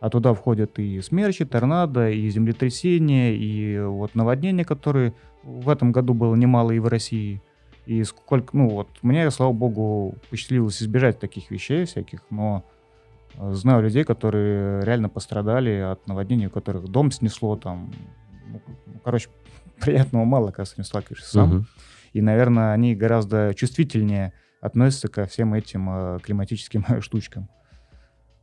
Speaker 2: А туда входят и смерчи, торнадо, и землетрясения, и вот наводнения, которые в этом году было немало и в России. И сколько, ну вот, мне, слава богу, посчастливилось избежать таких вещей всяких, но Знаю людей, которые реально пострадали от наводнений, у которых дом снесло там. Ну, короче, (laughs) приятного мало, когда с этим сталкиваешься сам. Угу. И, наверное, они гораздо чувствительнее относятся ко всем этим э, климатическим (laughs) штучкам.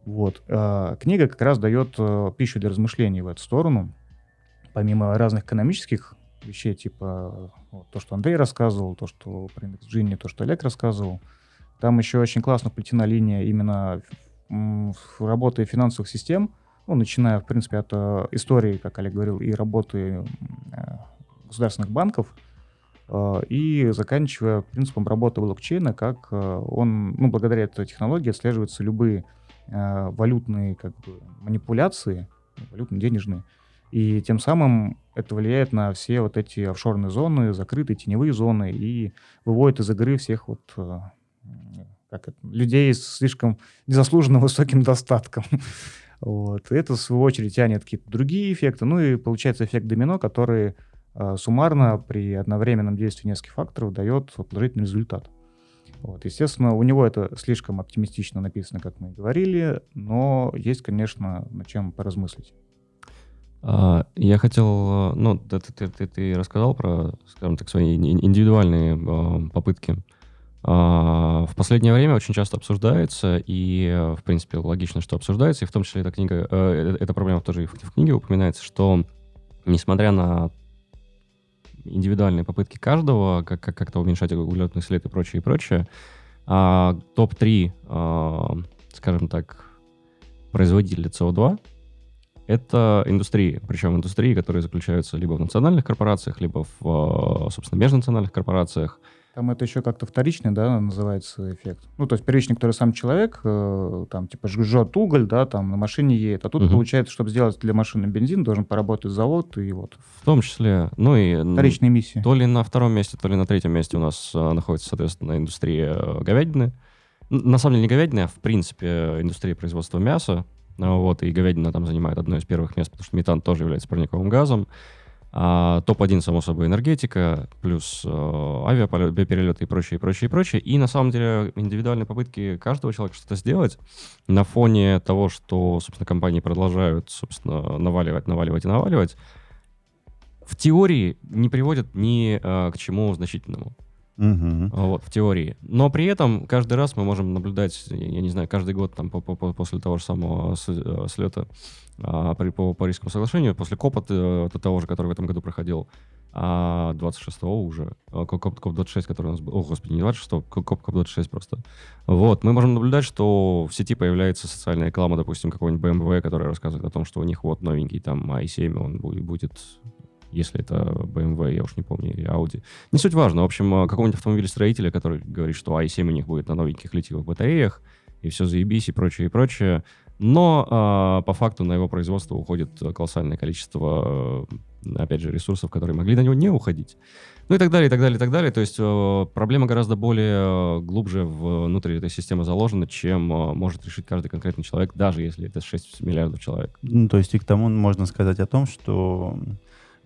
Speaker 2: Вот. Э, книга как раз дает э, пищу для размышлений в эту сторону. Помимо разных экономических вещей, типа вот, то, что Андрей рассказывал, то, что про индекс Джинни, то, что Олег рассказывал, там еще очень классно плетена линия именно работы финансовых систем, ну, начиная, в принципе, от э, истории, как Олег говорил, и работы э, государственных банков, э, и заканчивая принципом работы блокчейна, как э, он, ну, благодаря этой технологии отслеживаются любые э, валютные как бы, манипуляции, валютно-денежные, и тем самым это влияет на все вот эти офшорные зоны, закрытые теневые зоны, и выводит из игры всех вот э, как это, людей с слишком незаслуженно (laughs) высоким достатком. Вот. Это, в свою очередь, тянет какие-то другие эффекты. Ну и получается эффект домино, который э, суммарно при одновременном действии нескольких факторов дает положительный результат. Вот. Естественно, у него это слишком оптимистично написано, как мы и говорили, но есть, конечно, над чем поразмыслить.
Speaker 1: А, я хотел, ну, ты, ты, ты, ты рассказал про, скажем так, свои индивидуальные э, попытки. А, в последнее время очень часто обсуждается, и, в принципе, логично, что обсуждается, и в том числе эта книга, э, эта проблема тоже и в книге упоминается, что несмотря на индивидуальные попытки каждого, как, как как-то уменьшать углеродный след и прочее, и прочее, а, топ-3, а, скажем так, производителя СО2 это индустрии, причем индустрии, которые заключаются либо в национальных корпорациях, либо в, собственно, межнациональных корпорациях,
Speaker 2: Там это еще как-то вторичный, да, называется эффект. Ну, то есть первичный, который сам человек, э, там, типа, жжет уголь, да, там, на машине едет. А тут,
Speaker 1: Мгм.
Speaker 2: получается, чтобы сделать для машины бензин, должен поработать завод, и вот.
Speaker 1: В том числе, ну и
Speaker 2: Вторичные миссии.
Speaker 1: то ли на втором месте, то ли на третьем месте у нас э, находится, соответственно, индустрия э, говядины. На самом деле не говядины, а в принципе э, индустрия производства мяса. Вот, и говядина там занимает одно из первых мест, потому что метан тоже является парниковым газом. А, топ-1, само собой, энергетика, плюс э, авиаперелеты и прочее, и прочее, и прочее. И на самом деле индивидуальные попытки каждого человека что-то сделать на фоне того, что, собственно, компании продолжают, собственно, наваливать, наваливать и наваливать, в теории не приводят ни э, к чему значительному. А, Вот, в теории. Но при этом каждый раз мы можем наблюдать, я, не знаю, каждый год там по- по- по- после того же самого э, слета а, при- по Парижскому соглашению, после КОПа т- того же, который в этом году проходил, а, 26-го уже, КОП, КОП-26, который у нас был, о, господи, не 26-го, КОП, КОП-26 просто. Вот, мы можем наблюдать, что в сети появляется социальная реклама, допустим, какого-нибудь BMW, которая рассказывает о том, что у них вот новенький там i7, он бу- будет если это BMW, я уж не помню, или Audi. Не суть важно. В общем, э, какого-нибудь автомобилестроителя, который говорит, что i7 у них будет на новеньких литиевых батареях, и все заебись, и прочее, и прочее. Но а, по факту на его производство уходит э, колоссальное количество, э, опять же, ресурсов, которые могли на него не уходить. Ну и так далее, и так далее, и так далее. То есть э, проблема гораздо более э, глубже внутри этой системы заложена, чем э, может решить каждый конкретный человек, даже если это 6 миллиардов человек.
Speaker 6: Ну, то есть и к тому можно сказать о том, что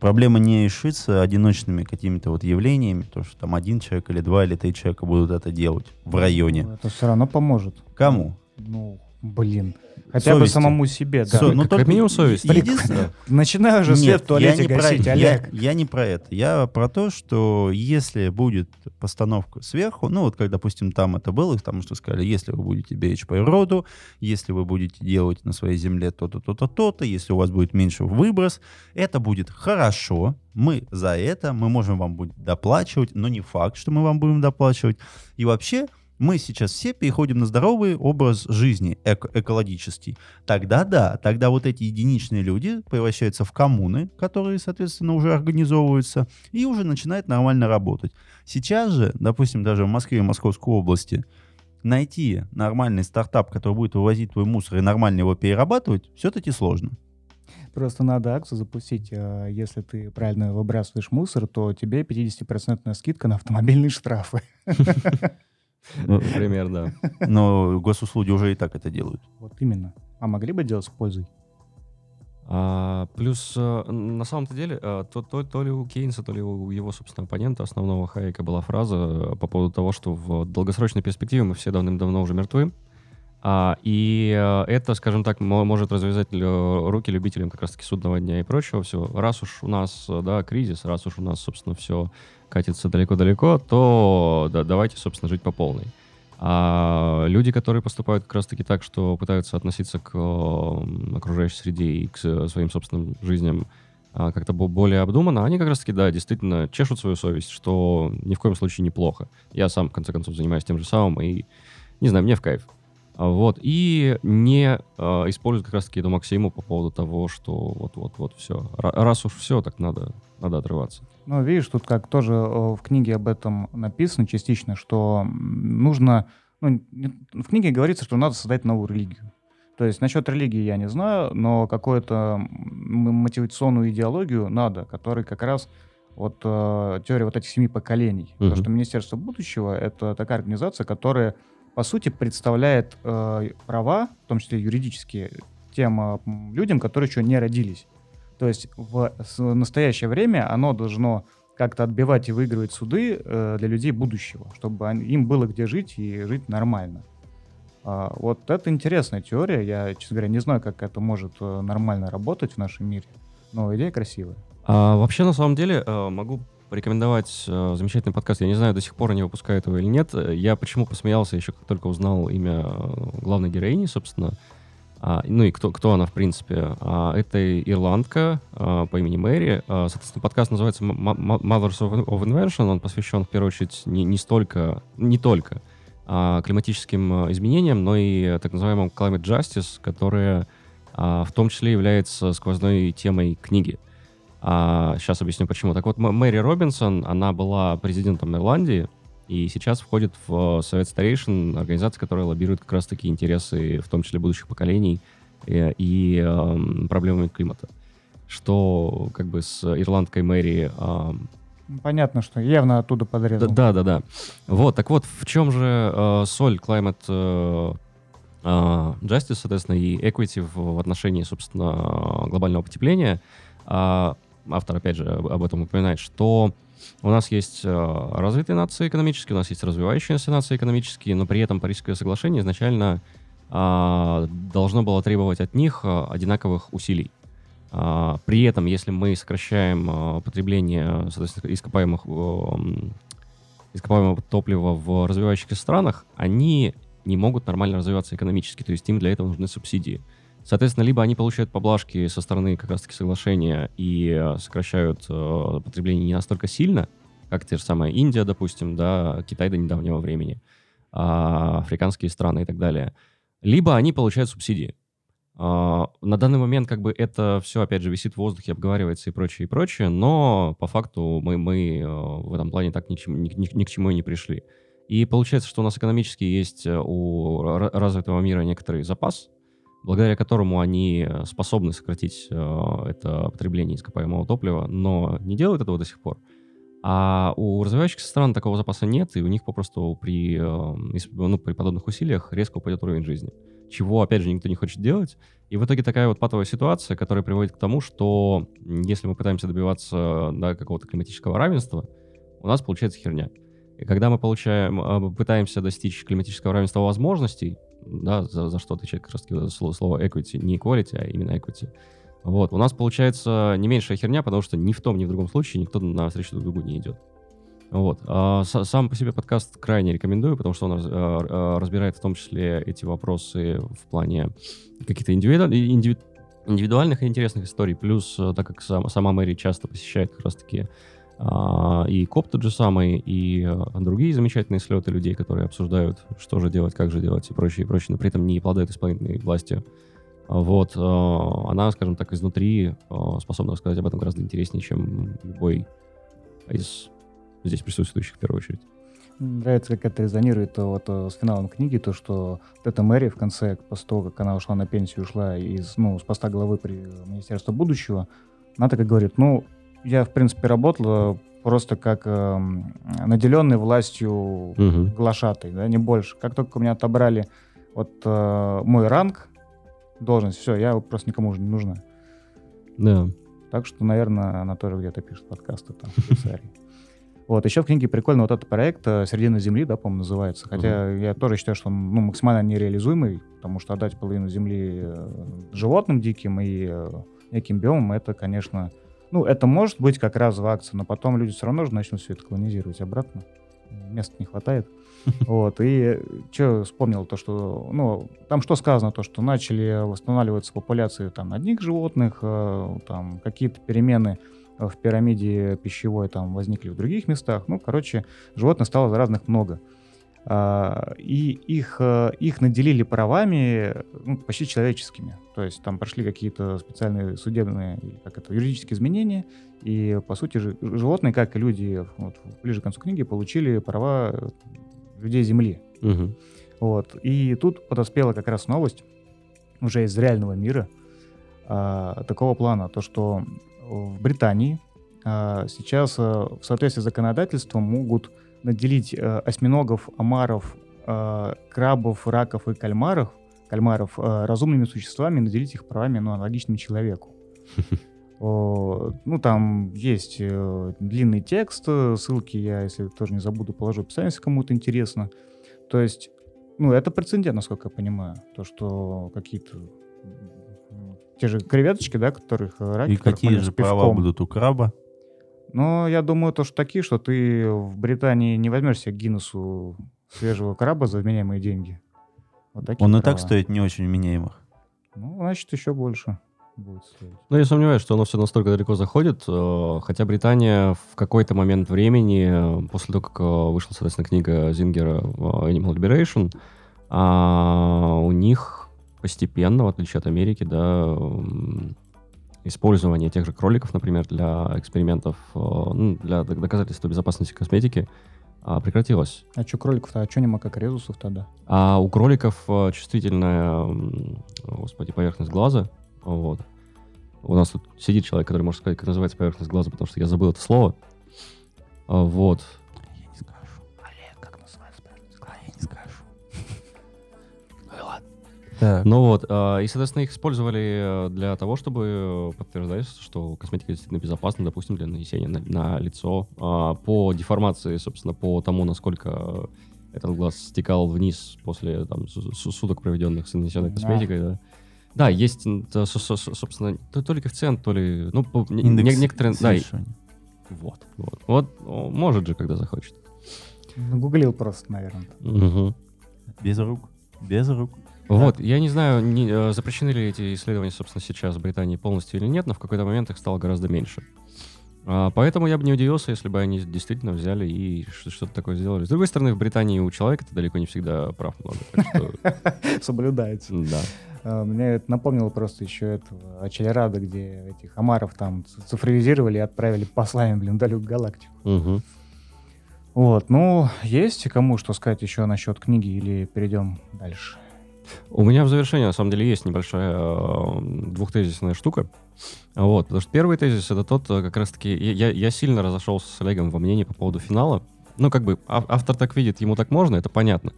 Speaker 6: проблема не решится одиночными какими-то вот явлениями, то, что там один человек или два или три человека будут это делать в районе.
Speaker 2: Это все равно поможет.
Speaker 6: Кому?
Speaker 2: Ну, блин. Хотя бы
Speaker 6: Совести.
Speaker 2: самому себе, да.
Speaker 6: Со- ну,
Speaker 1: как
Speaker 6: только
Speaker 1: минимум совесть.
Speaker 6: Единственное,
Speaker 2: Начинаю уже свет в туалете
Speaker 6: я не,
Speaker 2: гасить,
Speaker 6: про,
Speaker 2: Олег.
Speaker 6: Я, я не про это. Я про то, что если будет постановка сверху, ну вот как, допустим, там это было, там что сказали, если вы будете беречь природу, если вы будете делать на своей земле то-то, то-то, то-то, если у вас будет меньше выброс, это будет хорошо, мы за это, мы можем вам будет доплачивать, но не факт, что мы вам будем доплачивать. И вообще, мы сейчас все переходим на здоровый образ жизни, эко- экологический. Тогда да, тогда вот эти единичные люди превращаются в коммуны, которые, соответственно, уже организовываются, и уже начинают нормально работать. Сейчас же, допустим, даже в Москве и Московской области, найти нормальный стартап, который будет вывозить твой мусор и нормально его перерабатывать, все-таки сложно.
Speaker 2: Просто надо акцию запустить. э, Если ты правильно выбрасываешь мусор, то тебе 50% скидка на автомобильные штрафы. (laughs)
Speaker 6: Ну,
Speaker 1: Например, да.
Speaker 6: Но госуслуги уже и так это делают.
Speaker 2: Вот именно. А могли бы делать с пользой?
Speaker 1: А, плюс, э, на самом-то деле, э, то, то, то ли у Кейнса, то ли у его, собственно, оппонента основного Хайека была фраза э, по поводу того, что в долгосрочной перспективе мы все давным-давно уже мертвы. А, и это, скажем так, мо- может развязать руки любителям как раз-таки судного дня и прочего всего. Раз уж у нас, да, кризис, раз уж у нас, собственно, все катится далеко-далеко, то да, давайте, собственно, жить по полной. А люди, которые поступают как раз-таки так, что пытаются относиться к э, окружающей среде и к с- своим собственным жизням а, как-то бо- более обдуманно, они как раз-таки, да, действительно чешут свою совесть, что ни в коем случае неплохо. Я сам, в конце концов, занимаюсь тем же самым, и, не знаю, мне в кайф. А, Вот, и не э, используют как раз-таки эту максиму по поводу того, что вот-вот-вот все. Раз уж все, так надо, надо отрываться.
Speaker 2: Ну, видишь, тут как тоже э, в книге об этом написано частично, что нужно... Ну, в книге говорится, что надо создать новую религию. То есть насчет религии я не знаю, но какую-то мотивационную идеологию надо, которая как раз вот э, теория вот этих семи поколений. Потому
Speaker 1: Мгм.
Speaker 2: что Министерство будущего — это такая организация, которая, по сути, представляет э, права, в том числе юридические, тем э, людям, которые еще не родились. То есть в настоящее время оно должно как-то отбивать и выигрывать суды э, для людей будущего, чтобы они- им было где жить и жить нормально. А, вот это интересная теория. Я, честно говоря, не знаю, как это может э, нормально работать в нашем мире, но идея красивая.
Speaker 1: А, вообще, на самом деле, э, могу порекомендовать э, замечательный подкаст. Я не знаю, до сих пор они выпускают его или нет. Я почему посмеялся еще, как только узнал имя э, главной героини, собственно. А, ну и кто, кто она, в принципе. А, это ирландка а, по имени Мэри. А, соответственно, подкаст называется Mothers of Invention. Он посвящен, в первую очередь, не, не столько, не только а, климатическим э, изменениям, но и так называемому climate justice, которая а, в том числе является сквозной темой книги. Сейчас объясню почему. Так вот, Мэри Робинсон, она была президентом Ирландии И сейчас входит в Совет Старейшин организация, которая лоббирует как раз-таки интересы, в том числе будущих поколений и, и э, проблемами климата. Что как бы с ирландской мэрией э,
Speaker 2: Понятно, что явно оттуда подрезал.
Speaker 1: Да, да, да. Вот, так вот, в чем же э, соль climate э, э, justice, соответственно, и equity в, в отношении, собственно, глобального потепления? А, автор, опять же, об этом упоминает, что у нас есть э, развитые нации экономические, у нас есть развивающиеся нации экономические, но при этом Парижское соглашение изначально э, должно было требовать от них э, одинаковых усилий. А, при этом, если мы сокращаем а, потребление ископаемых, ископаемого топлива в развивающихся странах, они не могут нормально развиваться экономически, то есть им для этого нужны субсидии. Соответственно, либо они получают поблажки со стороны как раз-таки соглашения и а, сокращают потребление не настолько сильно, как те же самые Индия, допустим, да, Китай до недавнего времени, африканские страны и так далее. Либо они получают субсидии. Uh, на данный момент как бы это все, опять же, висит в воздухе, обговаривается и прочее, и прочее, но по факту мы, мы uh, в этом плане так ни, ни, ни, ни к чему и не пришли. И получается, что у нас экономически есть э, у развитого мира некоторый запас, благодаря которому они способны сократить uh, это потребление ископаемого топлива, но не делают этого до сих пор. А у развивающихся стран такого запаса нет, и у них попросту при, ну, при подобных усилиях резко упадет уровень жизни чего, опять же, никто не хочет делать. И в итоге такая вот патовая ситуация, которая приводит к тому, что если мы пытаемся добиваться да, какого-то климатического равенства, у нас получается херня. И когда мы получаем, пытаемся достичь климатического равенства возможностей, да, за, за что отвечает как раз слово, слово equity, не equality, а именно equity, вот, у нас получается не меньшая херня, потому что ни в том, ни в другом случае никто на встречу друг другу не идет. Вот. А, сам по себе подкаст крайне рекомендую, потому что он а, а, разбирает в том числе эти вопросы в плане каких-то индивиду, индиви, индивидуальных и интересных историй. Плюс, э, так как сам, сама Мэри часто посещает как раз-таки и КОП тот же самый, и а, другие замечательные слеты людей, которые обсуждают, что же делать, как же делать и прочее, и прочее, но при этом не обладают исполнительной властью. Вот. А, она, скажем так, изнутри а, способна рассказать об этом гораздо интереснее, чем любой из здесь присутствующих в первую очередь.
Speaker 2: Нравится, как это резонирует вот э, с финалом книги, то, что вот эта Мэри в конце, после того, как она ушла на пенсию, ушла из, ну, с поста главы при Министерства будущего, она так и говорит, ну, я, в принципе, работала просто как э, наделенный властью угу. глашатой, да, не больше. Как только у меня отобрали вот э, мой ранг, должность, все, я просто никому уже не нужна.
Speaker 1: Да.
Speaker 2: Так что, наверное, она тоже где-то пишет подкасты там в Швейцарии. (laughs) Вот, еще в книге прикольно вот этот проект э, «Середина Земли», да, по-моему, называется. Хотя я тоже считаю, что он ну, максимально нереализуемый, потому что отдать половину Земли э, животным диким и э, неким биомам, это, конечно... Ну, это может быть как раз в акции, но потом люди все равно же начнут все это колонизировать обратно. Места не хватает. (laughs) Вот, и что вспомнил, то, что, ну, там что сказано, то, что начали восстанавливаться популяции там одних животных, там какие-то перемены в пирамиде пищевой там возникли в других местах. Ну, короче, животных стало заразных много. А, и их, э, их наделили правами ну, почти человеческими. То есть там прошли какие-то специальные судебные, как это, юридические изменения, и, по сути, животные, как и люди, вот, ближе к концу книги, получили права людей Земли.
Speaker 1: Угу.
Speaker 2: Вот. И тут подоспела как раз новость уже из реального мира а, такого плана, то, что в Британии а, сейчас а, в соответствии с законодательством могут наделить а, осьминогов, омаров, крабов, раков и кальмаров, кальмаров разумными существами, наделить их правами, ну, аналогичными человеку. (laughs) Ну, там есть э, длинный текст, ссылки я, если тоже не забуду, положу в описание, если кому-то интересно. То есть, ну, это прецедент, насколько я понимаю, то, что какие-то те же креветочки, да, которых э, раки.
Speaker 6: И какие же права будут у краба?
Speaker 2: Ну, я думаю, то, что такие, что ты в Британии не возьмешь себе Гиннесу свежего краба за вменяемые деньги.
Speaker 6: Вот Он права. и так стоит не очень вменяемых.
Speaker 2: Ну, значит, еще больше будет стоить.
Speaker 1: Ну, я сомневаюсь, что оно все настолько далеко заходит. Э, хотя Британия в какой-то момент времени, после того, как э, вышла, соответственно, книга Зингера Animal Liberation, а, у них постепенно, в отличие от Америки, да, использование тех же кроликов, например, для экспериментов, э, ну, для доказательства безопасности косметики, а, прекратилась.
Speaker 2: А что кроликов-то? А что нема как резусов тогда?
Speaker 1: А у кроликов э, чувствительная, господи, поверхность глаза. Вот. У нас тут сидит человек, который может сказать, как называется поверхность глаза, потому что я забыл это слово. А, Вот.
Speaker 6: Так.
Speaker 1: Ну вот, а, и, соответственно, их использовали э, для того, чтобы э, подтверждать, что косметика действительно безопасна, допустим, для нанесения на, на лицо. А, По деформации, собственно, по тому, насколько этот глаз стекал вниз после там, су- су- суток, проведенных с нанесенной
Speaker 2: Да.
Speaker 1: косметикой, да. Да, есть, со- со- собственно, то, то ли коэффициент, то ли... Ну,
Speaker 6: Индекс
Speaker 1: не- некоторые... Да, вот, вот. Вот, может же, когда захочет.
Speaker 2: Нагуглил просто, наверное.
Speaker 1: Мгм.
Speaker 6: Без рук. Без рук.
Speaker 1: Вот, я не знаю, не, э, запрещены ли эти исследования, собственно, сейчас в Британии полностью или нет, но в какой-то момент их стало гораздо меньше. А, поэтому я бы не удивился, если бы они действительно взяли и что-то такое сделали. С другой стороны, в Британии у человека это далеко не всегда прав много. (laughs)
Speaker 2: Соблюдается.
Speaker 1: да.
Speaker 2: А, Мне это напомнило просто еще этого Ачельрада, где этих омаров там цифровизировали и отправили послами, блин, в далекую галактику.
Speaker 1: Мгм.
Speaker 2: Вот, ну, есть кому что сказать еще насчет книги или перейдем дальше?
Speaker 1: У меня в завершение, на самом деле, есть небольшая э, двухтезисная штука. Вот, потому что первый тезис это тот, э, как раз-таки, я, я- сильно разошелся с Олегом во мнении по поводу финала. Ну, как бы, ав- автор так видит, ему так можно, это понятно.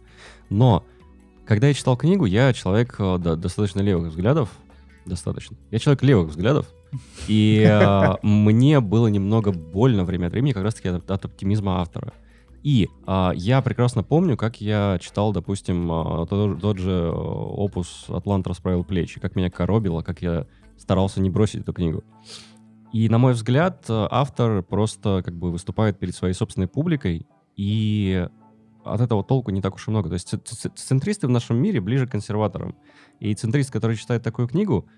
Speaker 1: Но, когда я читал книгу, я человек э, до- достаточно левых взглядов, достаточно. Я человек левых взглядов, и мне было немного больно время от времени как раз-таки от оптимизма автора. И а, я прекрасно помню, как я читал, допустим, а, тот, тот же э, опус «Атлант расправил плечи», как меня коробило, как я старался не бросить эту книгу. И, на мой взгляд, э, автор просто как бы выступает перед своей собственной публикой, и от этого толку не так уж и много. То есть центристы в нашем мире ближе к консерваторам. И центрист, который читает такую книгу,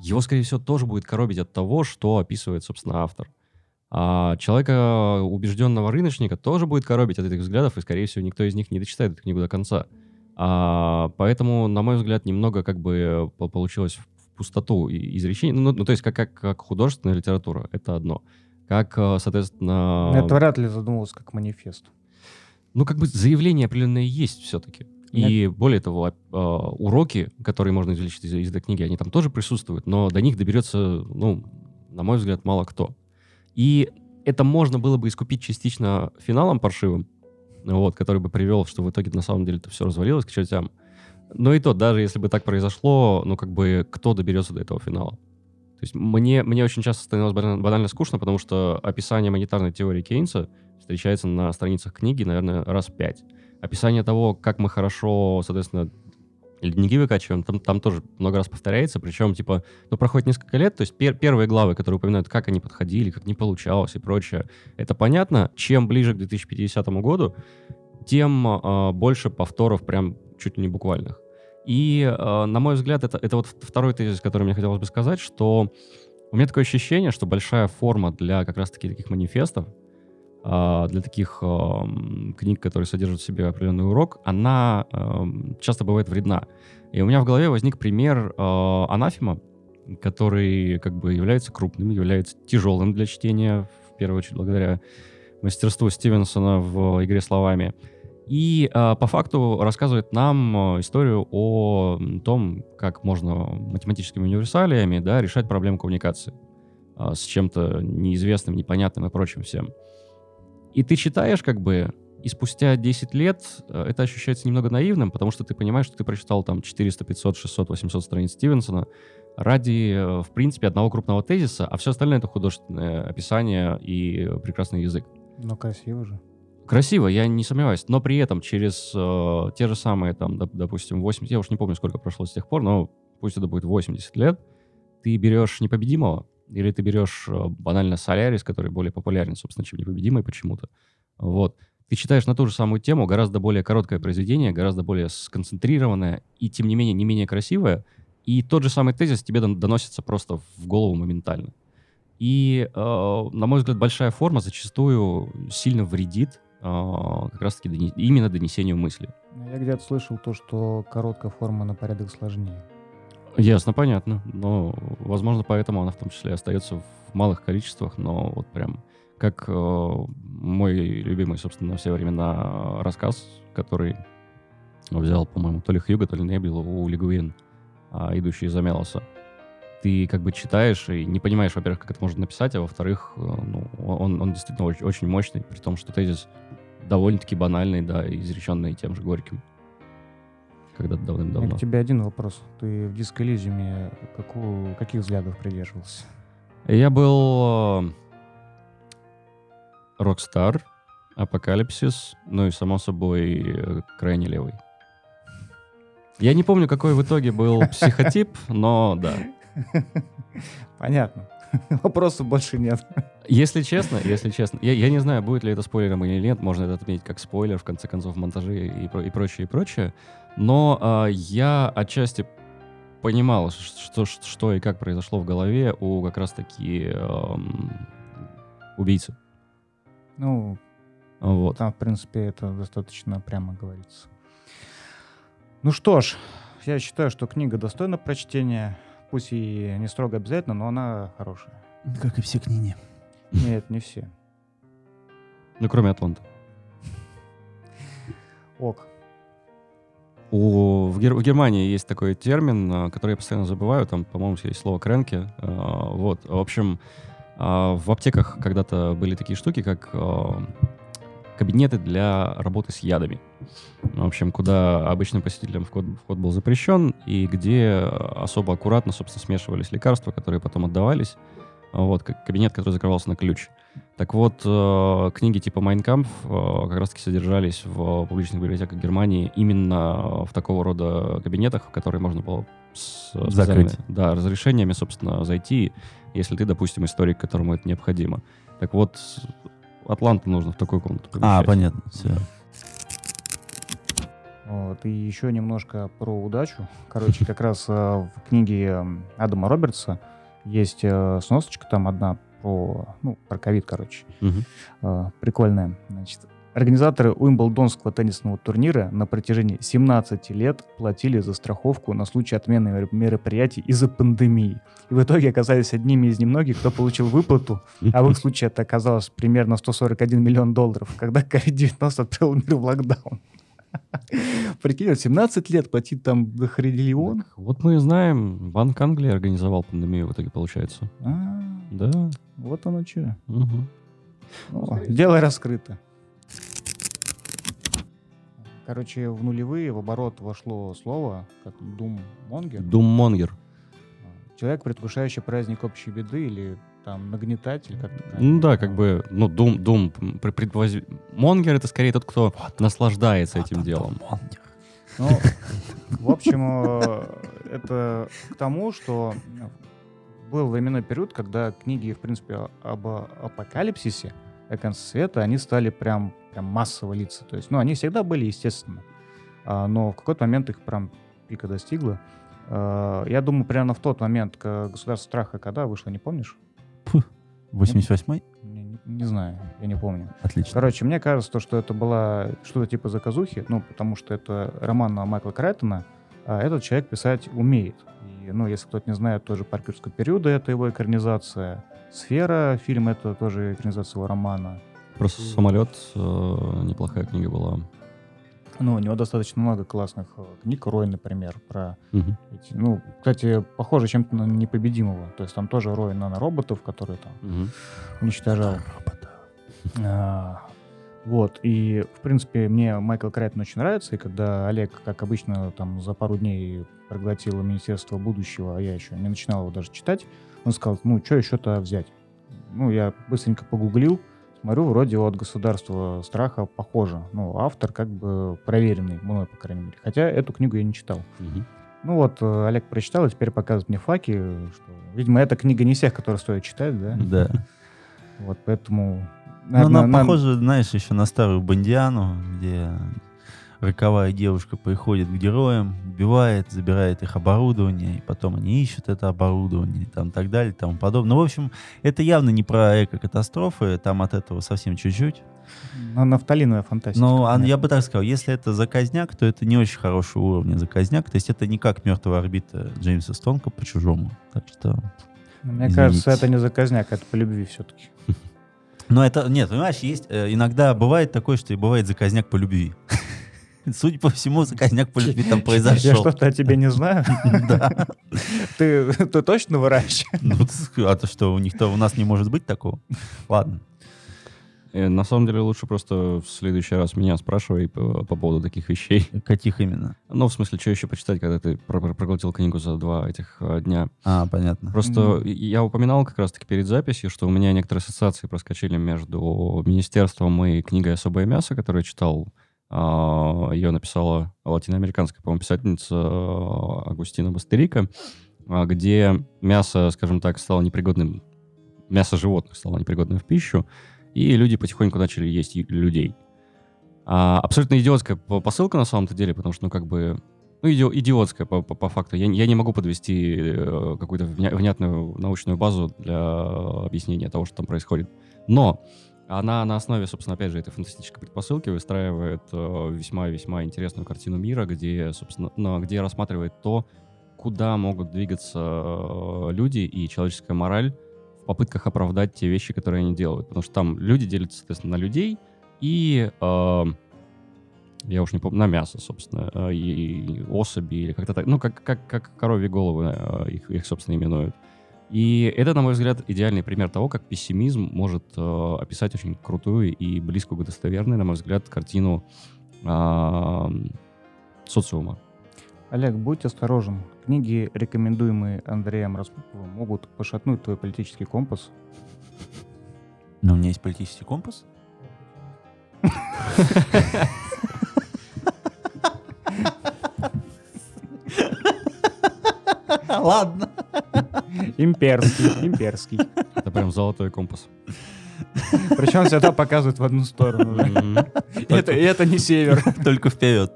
Speaker 1: его, скорее всего, тоже будет коробить от того, что описывает, собственно, автор. А человека, убежденного рыночника, тоже будет коробить от этих взглядов, и, скорее всего, никто из них не дочитает эту книгу до конца. А, поэтому, на мой взгляд, немного как бы по- получилось в пустоту и- изречений. Ну, ну, то есть как, как, как художественная литература, это одно. Как, э, соответственно...
Speaker 2: Это вряд ли задумывался как манифест.
Speaker 1: Ну, как бы заявление определенное есть все-таки. И более того, оп- а, уроки, которые можно извлечь из, из этой книги, они там тоже присутствуют, но до них доберется, ну, на мой взгляд, мало кто. И это можно было бы искупить частично финалом паршивым, вот, который бы привел, что в итоге на самом деле это все развалилось к чертям. Но и то, даже если бы так произошло, ну, как бы, кто доберется до этого финала? То есть мне, мне очень часто становилось банально, скучно, потому что описание монетарной теории Кейнса встречается на страницах книги, наверное, раз пять. Описание того, как мы хорошо, соответственно, ледники выкачиваем, там, там тоже много раз повторяется, причем, типа, ну, проходит несколько лет, то есть пер- первые главы, которые упоминают, как они подходили, как не получалось и прочее, это понятно. Чем ближе к 2050 году, тем а, больше повторов прям чуть ли не буквальных. И, а, на мой взгляд, это, это вот второй тезис, который мне хотелось бы сказать, что у меня такое ощущение, что большая форма для как раз-таки таких манифестов, для таких ам, книг, которые содержат в себе определенный урок, она ам, часто бывает вредна. И у меня в голове возник пример а, анафема, который как бы является крупным, является тяжелым для чтения, в первую очередь благодаря мастерству Стивенсона в игре словами. И а, по факту рассказывает нам а, историю о том, как можно математическими универсалиями да, решать проблему коммуникации а, с чем-то неизвестным, непонятным и прочим всем. И ты читаешь как бы, и спустя 10 лет э, это ощущается немного наивным, потому что ты понимаешь, что ты прочитал там 400, 500, 600, 800 страниц Стивенсона ради, э, в принципе, одного крупного тезиса, а все остальное — это художественное описание и прекрасный язык.
Speaker 2: Но красиво же.
Speaker 1: Красиво, я не сомневаюсь, но при этом через э, те же самые, там, доп- допустим, 80, я уж не помню, сколько прошло с тех пор, но пусть это будет 80 лет, ты берешь непобедимого, или ты берешь э, банально Солярис, который более популярен, собственно, чем непобедимый почему-то. Вот. Ты читаешь на ту же самую тему, гораздо более короткое произведение, гораздо более сконцентрированное и, тем не менее, не менее красивое, и тот же самый тезис тебе дон- доносится просто в голову моментально. И, э, на мой взгляд, большая форма зачастую сильно вредит э, как раз-таки дони- именно донесению мысли.
Speaker 2: Я где-то слышал то, что короткая форма на порядок сложнее.
Speaker 1: Ясно, понятно. Но, возможно, поэтому она в том числе остается в малых количествах, но вот прям как э, мой любимый, собственно, на все времена рассказ, который взял, по-моему, то ли Хьюга, то ли Небил у Лигуин, а, идущий из Амелоса. Ты как бы читаешь и не понимаешь, во-первых, как это можно написать, а во-вторых, э, ну, он, он действительно очень, очень мощный, при том, что тезис довольно-таки банальный, да, изреченный тем же Горьким. Когда-то
Speaker 2: У
Speaker 1: давным-давно.
Speaker 2: тебя один вопрос. Ты в диско какую, каких взглядов придерживался?
Speaker 1: Я был rockstar, Апокалипсис, ну и, само собой, э, крайне левый. Я не помню, какой в итоге был психотип, но да. (laughs)
Speaker 2: Понятно. (laughs) Вопросов больше нет.
Speaker 1: Если честно, если честно, я, я не знаю, будет ли это спойлером или нет, можно это отметить как спойлер, в конце концов, в монтаже и, и прочее, и прочее. Но а, я отчасти понимал, что, что и как произошло в голове у как раз-таки эм, убийцы.
Speaker 2: Ну,
Speaker 1: Вот.
Speaker 2: там, в принципе, это достаточно прямо говорится. Ну что ж, я считаю, что книга достойна прочтения. Пусть и не строго обязательно, но она хорошая.
Speaker 6: Как и все книги.
Speaker 2: Нет, не все.
Speaker 1: Ну, кроме Атланта.
Speaker 2: Ок.
Speaker 1: У, в, Гер- в Германии есть такой термин, а, который я постоянно забываю, там, по-моему, есть слово кренки. А, Вот, в общем, а, в аптеках когда-то были такие штуки, как а, кабинеты для работы с ядами. В общем, куда обычным посетителям вход, вход был запрещен, и где особо аккуратно, собственно, смешивались лекарства, которые потом отдавались. Вот, кабинет, который закрывался на ключ. Так вот, э, книги типа «Майнкамп» э, как раз-таки содержались в публичных библиотеках Германии именно в такого рода кабинетах, в которые можно было с
Speaker 6: Закрыть.
Speaker 1: да, разрешениями, собственно, зайти, если ты, допустим, историк, которому это необходимо. Так вот, Атланту нужно в такую комнату
Speaker 6: А,
Speaker 1: помещать.
Speaker 6: понятно. Все.
Speaker 2: Вот, и еще немножко про удачу. Короче, как раз э, в книге Адама Робертса есть э, сносочка там одна про, ну, про ковид, короче. Э, Прикольная. Значит, организаторы Уимблдонского теннисного турнира на протяжении 17 лет платили за страховку на случай отмены мер- мероприятий из-за пандемии. И в итоге оказались одними из немногих, кто получил выплату, а в их случае это оказалось примерно 141 миллион долларов, когда COVID-19 отправил мир в локдаун. Прикинь, вот 17 лет платить там до.
Speaker 1: Так Вот мы и знаем, Банк Англии организовал пандемию в итоге, получается.
Speaker 2: А,
Speaker 1: Да.
Speaker 2: вот оно что.
Speaker 1: мгм.
Speaker 2: дело раскрыто. Короче, в нулевые в оборот вошло слово, как думмонгер.
Speaker 1: Думмонгер.
Speaker 2: Человек, предвкушающий праздник общей беды или там нагнетатель. Как
Speaker 1: Ну да, как бы, ну, Дум, Дум, предвоз- Монгер это скорее тот, кто наслаждается этим делом.
Speaker 2: Ну, в общем, э, это к тому, что был временной период, когда книги, в принципе, об апокалипсисе, о конце света, они стали прям, прям массово литься. То есть, ну, они всегда были, естественно. А, но в какой-то момент их прям пика достигла. А, Я думаю, примерно в тот момент, «Государство страха» когда вышло, не помнишь?
Speaker 6: 88-й?
Speaker 2: Не, не- не знаю, я не помню.
Speaker 6: Отлично.
Speaker 2: Короче, мне кажется, то, что это была что-то типа заказухи, ну, потому что это роман Майкла Крайтона, а этот человек писать умеет. И, ну, если кто-то не знает, тоже «Паркерского периода» — это его экранизация. «Сфера» фильм — это тоже экранизация его романа.
Speaker 1: Просто самолет э, неплохая книга была.
Speaker 2: Ну, у него достаточно много классных э, книг. Рой, например, про
Speaker 1: Мгм.
Speaker 2: эти... Ну, кстати, похоже чем-то на «Непобедимого». То есть там тоже Рой нанороботов, которые там
Speaker 1: Мгм.
Speaker 2: уничтожал. А, Вот, и, в принципе, мне Майкл Крайтон очень нравится, и когда Олег, как обычно, там за пару дней проглотил Министерство будущего, а я еще не начинал его даже читать, он сказал, ну, что еще-то взять? Ну, я быстренько погуглил, смотрю, вроде от государства страха похоже. Ну, автор как бы проверенный, мной, по крайней мере. Хотя эту книгу я не читал.
Speaker 1: Мгм.
Speaker 2: Ну вот, э, Олег прочитал, и теперь показывает мне факи, что, видимо, эта книга не всех, которые стоит читать, да?
Speaker 6: Да.
Speaker 2: Вот, поэтому...
Speaker 6: Ну, она
Speaker 2: нам-
Speaker 6: похожа, знаешь, еще на старую Бондиану, где роковая девушка приходит к героям, убивает, забирает их оборудование, и потом они ищут это оборудование, и там так далее, и тому подобное. Ну, в общем, это явно не про эко-катастрофы, там от этого совсем чуть-чуть.
Speaker 2: На- Нафталиновая фантастика.
Speaker 6: Но а, я бы так сказал, если это заказняк, то это не очень хорошего уровня заказняк, то есть это не как мертвая орбита Джеймса Стонка по-чужому. Так что
Speaker 2: Мне
Speaker 6: извините.
Speaker 2: кажется, это не заказняк, это по любви все-таки. (laughs)
Speaker 6: Но это, нет, понимаешь, есть, э, иногда бывает такое, что и бывает заказняк по любви. (laughs) Судя по всему, заказняк по любви там
Speaker 2: Я
Speaker 6: произошел.
Speaker 2: что-то о тебе не знаю. (laughs)
Speaker 6: Да.
Speaker 2: Ты, ты точно выращиваешь?
Speaker 6: Ну, а то что, у них-то у нас не может быть такого? Ладно.
Speaker 1: Э, На самом деле лучше просто в следующий раз меня спрашивай по, по поводу таких вещей.
Speaker 6: Каких именно?
Speaker 1: Ну, в смысле, что еще почитать, когда ты про- про- проглотил книгу за два этих э, дня?
Speaker 6: А, понятно.
Speaker 1: Просто я упоминал как раз-таки перед записью, что у меня некоторые ассоциации проскочили между министерством и книгой «Особое мясо», которую я читал. А, Ее написала латиноамериканская, по-моему, писательница а, Агустина Бастерика, а, где мясо, скажем так, стало непригодным, мясо животных стало непригодным в пищу, и люди потихоньку начали есть людей. Абсолютно идиотская по- посылка на самом-то деле, потому что, ну, как бы, ну, иди- идиотская по, по- по факту. Я, я не могу подвести э, какую-то вня- внятную научную базу для объяснения того, что там происходит. Но она на основе, собственно, опять же, этой фантастической предпосылки выстраивает э, весьма-весьма интересную картину мира, где, собственно, ну, где рассматривает то, куда могут двигаться э, люди и человеческая мораль в попытках оправдать те вещи, которые они делают. Потому что там люди делятся, соответственно, на людей и, э, я уж не помню, на мясо, собственно, э, и, и особи, или как-то так, ну, как, как, как коровьи головы э, их, их, собственно, именуют. И это, на мой взгляд, идеальный пример того, как пессимизм может э, описать очень крутую и близкую к достоверной, на мой взгляд, картину э, социума.
Speaker 2: Олег, будь осторожен. Книги, рекомендуемые Андреем Распуповым, могут пошатнуть твой политический компас.
Speaker 6: Но у меня есть политический компас. Ладно.
Speaker 2: Имперский, (laughs) имперский.
Speaker 1: Это прям золотой компас.
Speaker 2: Причем всегда показывают в одну сторону. это, не север. (laughs)
Speaker 6: Только вперед.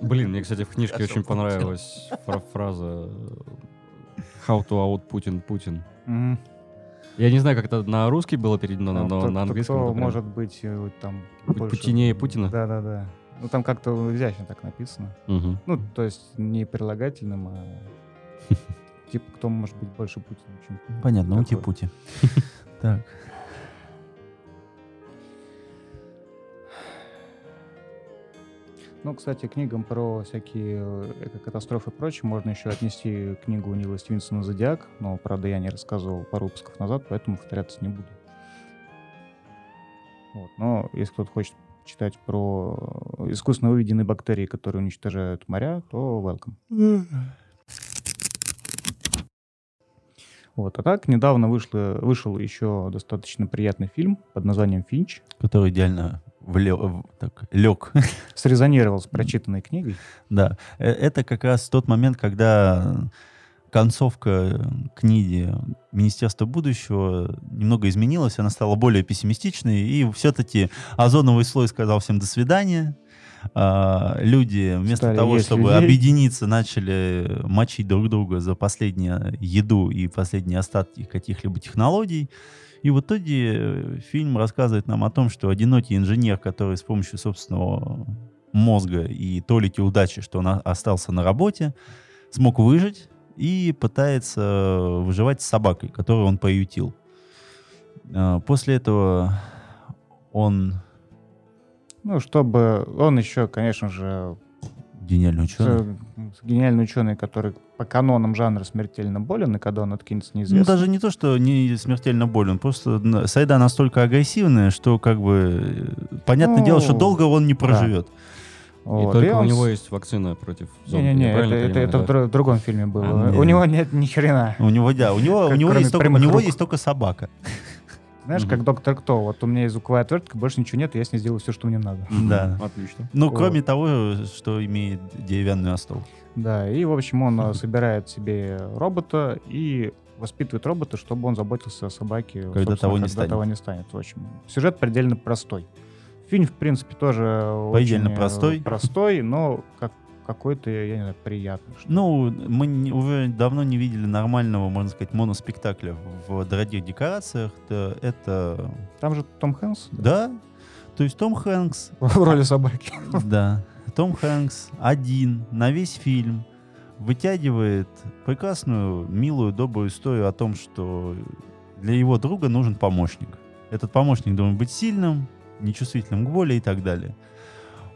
Speaker 1: Блин, мне, кстати, в книжке очень понравилась фра- фраза «How to out Putin Putin». Я не знаю, как это на русский было переведено, но на английском
Speaker 2: кто может быть э, там больше-
Speaker 1: путинее Путина?
Speaker 2: Да-да-да. Ну там как-то изящно так написано.
Speaker 1: Мгм.
Speaker 2: Ну, то есть не прилагательным, а (laughs) типа кто может быть больше Путина, чем...
Speaker 6: Понятно,
Speaker 2: Такое.
Speaker 6: ути-пути. (laughs) Так.
Speaker 2: Ну, кстати, книгам про всякие э, экокатастрофы и прочее можно еще отнести книгу Нила Стивенсона «Зодиак», но, правда, я не рассказывал пару выпусков назад, поэтому повторяться не буду. Вот. Но если кто-то хочет читать про э, искусственно выведенные бактерии, которые уничтожают моря, то welcome. Вот. А так, недавно вышло, вышел еще достаточно приятный фильм под названием «Финч».
Speaker 6: Который идеально влё- в- так, лег. (laughs)
Speaker 2: Срезонировал с прочитанной книгой.
Speaker 6: Да. Э, Это как раз тот момент, когда концовка э, книги Министерства будущего немного изменилась, она стала более пессимистичной, и все-таки озоновый слой сказал всем до свидания. А, Люди вместо
Speaker 2: Стали
Speaker 6: того, чтобы
Speaker 2: людей.
Speaker 6: объединиться, начали мочить друг друга за последнюю еду и последние остатки каких-либо технологий. И в итоге э, фильм рассказывает нам о том, что одинокий инженер, который с помощью собственного мозга и толики удачи, что он остался на работе, смог выжить и пытается выживать с собакой, которую он приютил. А, После этого он
Speaker 2: Ну, чтобы он еще, конечно же,
Speaker 6: гениальный ученый.
Speaker 2: с- с гениальный ученый, который по канонам жанра смертельно болен, и когда он откинется,
Speaker 6: Ну,
Speaker 2: неизвестно.
Speaker 6: даже не то, что не смертельно болен, просто среда настолько агрессивная, что как бы понятное
Speaker 2: Ну,
Speaker 6: дело, что долго он не проживет.
Speaker 1: И
Speaker 2: Вот,
Speaker 1: только у
Speaker 2: он
Speaker 1: него
Speaker 2: с-
Speaker 1: есть вакцина против зомби.
Speaker 2: Не-не-не, это,
Speaker 1: правильно
Speaker 2: это,
Speaker 1: понимаю,
Speaker 2: это в
Speaker 1: да?
Speaker 2: др- другом фильме было.
Speaker 1: А,
Speaker 2: у
Speaker 1: нет.
Speaker 2: него нет ни хрена.
Speaker 6: У него, да, у него, у
Speaker 2: Как
Speaker 6: него,
Speaker 2: кроме
Speaker 6: есть, только, у него есть только собака.
Speaker 2: Знаешь, как доктор Кто. Вот у меня есть звуковая отвертка, больше ничего нет, и я с ней сделаю все, что мне надо.
Speaker 6: Да. (laughs)
Speaker 1: Отлично.
Speaker 6: Ну,
Speaker 2: Вот.
Speaker 6: кроме того, что имеет деревянную остов.
Speaker 2: Да, и, в общем, он э, собирает себе робота и воспитывает робота, чтобы он заботился о собаке. собственно,
Speaker 6: того не
Speaker 2: когда
Speaker 6: станет.
Speaker 2: того не станет. В общем, сюжет предельно простой. Фильм, в принципе, тоже
Speaker 6: Предельно
Speaker 2: очень, э,
Speaker 6: простой.
Speaker 2: простой, но как какой-то, я не знаю, приятный. что.
Speaker 6: Ну, мы не- уже давно не видели нормального, можно сказать, моноспектакля в дорогих декорациях. Да, Это,
Speaker 2: Там же Том Хэнкс
Speaker 6: да, то есть Том Хэнкс, (laughs)
Speaker 2: в роли собаки. (laughs)
Speaker 6: да, Том Хэнкс один на весь фильм вытягивает прекрасную, милую, добрую историю о том, что для его друга нужен помощник. Этот помощник должен быть сильным, нечувствительным к боли и так далее.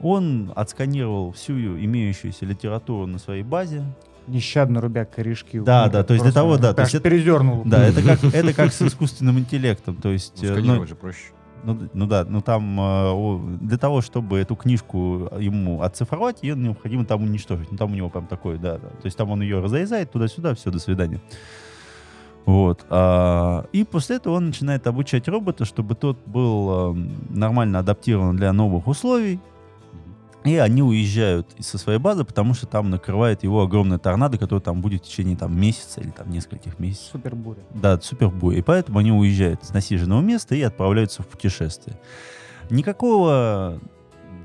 Speaker 6: Он отсканировал всю имеющуюся литературу на своей базе,
Speaker 2: Нещадно рубя корешки.
Speaker 6: Да,
Speaker 2: Ну,
Speaker 6: да, то есть для того, да, то есть это-
Speaker 2: передернул.
Speaker 6: Да, это как, это как с искусственным интеллектом. То есть,
Speaker 1: Ну,
Speaker 6: э, ну,
Speaker 1: сканировать же проще.
Speaker 6: ну, ну да, ну там э, для того, чтобы эту книжку ему оцифровать, ее необходимо там уничтожить. Ну там у него прям такое, да, да. То есть там он ее разрезает туда-сюда, все, до свидания. Вот. а, и после этого он начинает обучать робота, чтобы тот был э, нормально адаптирован для новых условий. И они уезжают со своей базы, потому что там накрывает его огромная торнадо, которая там будет в течение там, месяца или там нескольких месяцев.
Speaker 2: Супер буря.
Speaker 6: Да, супербой. И поэтому они уезжают с насиженного места и отправляются в путешествие. Никакого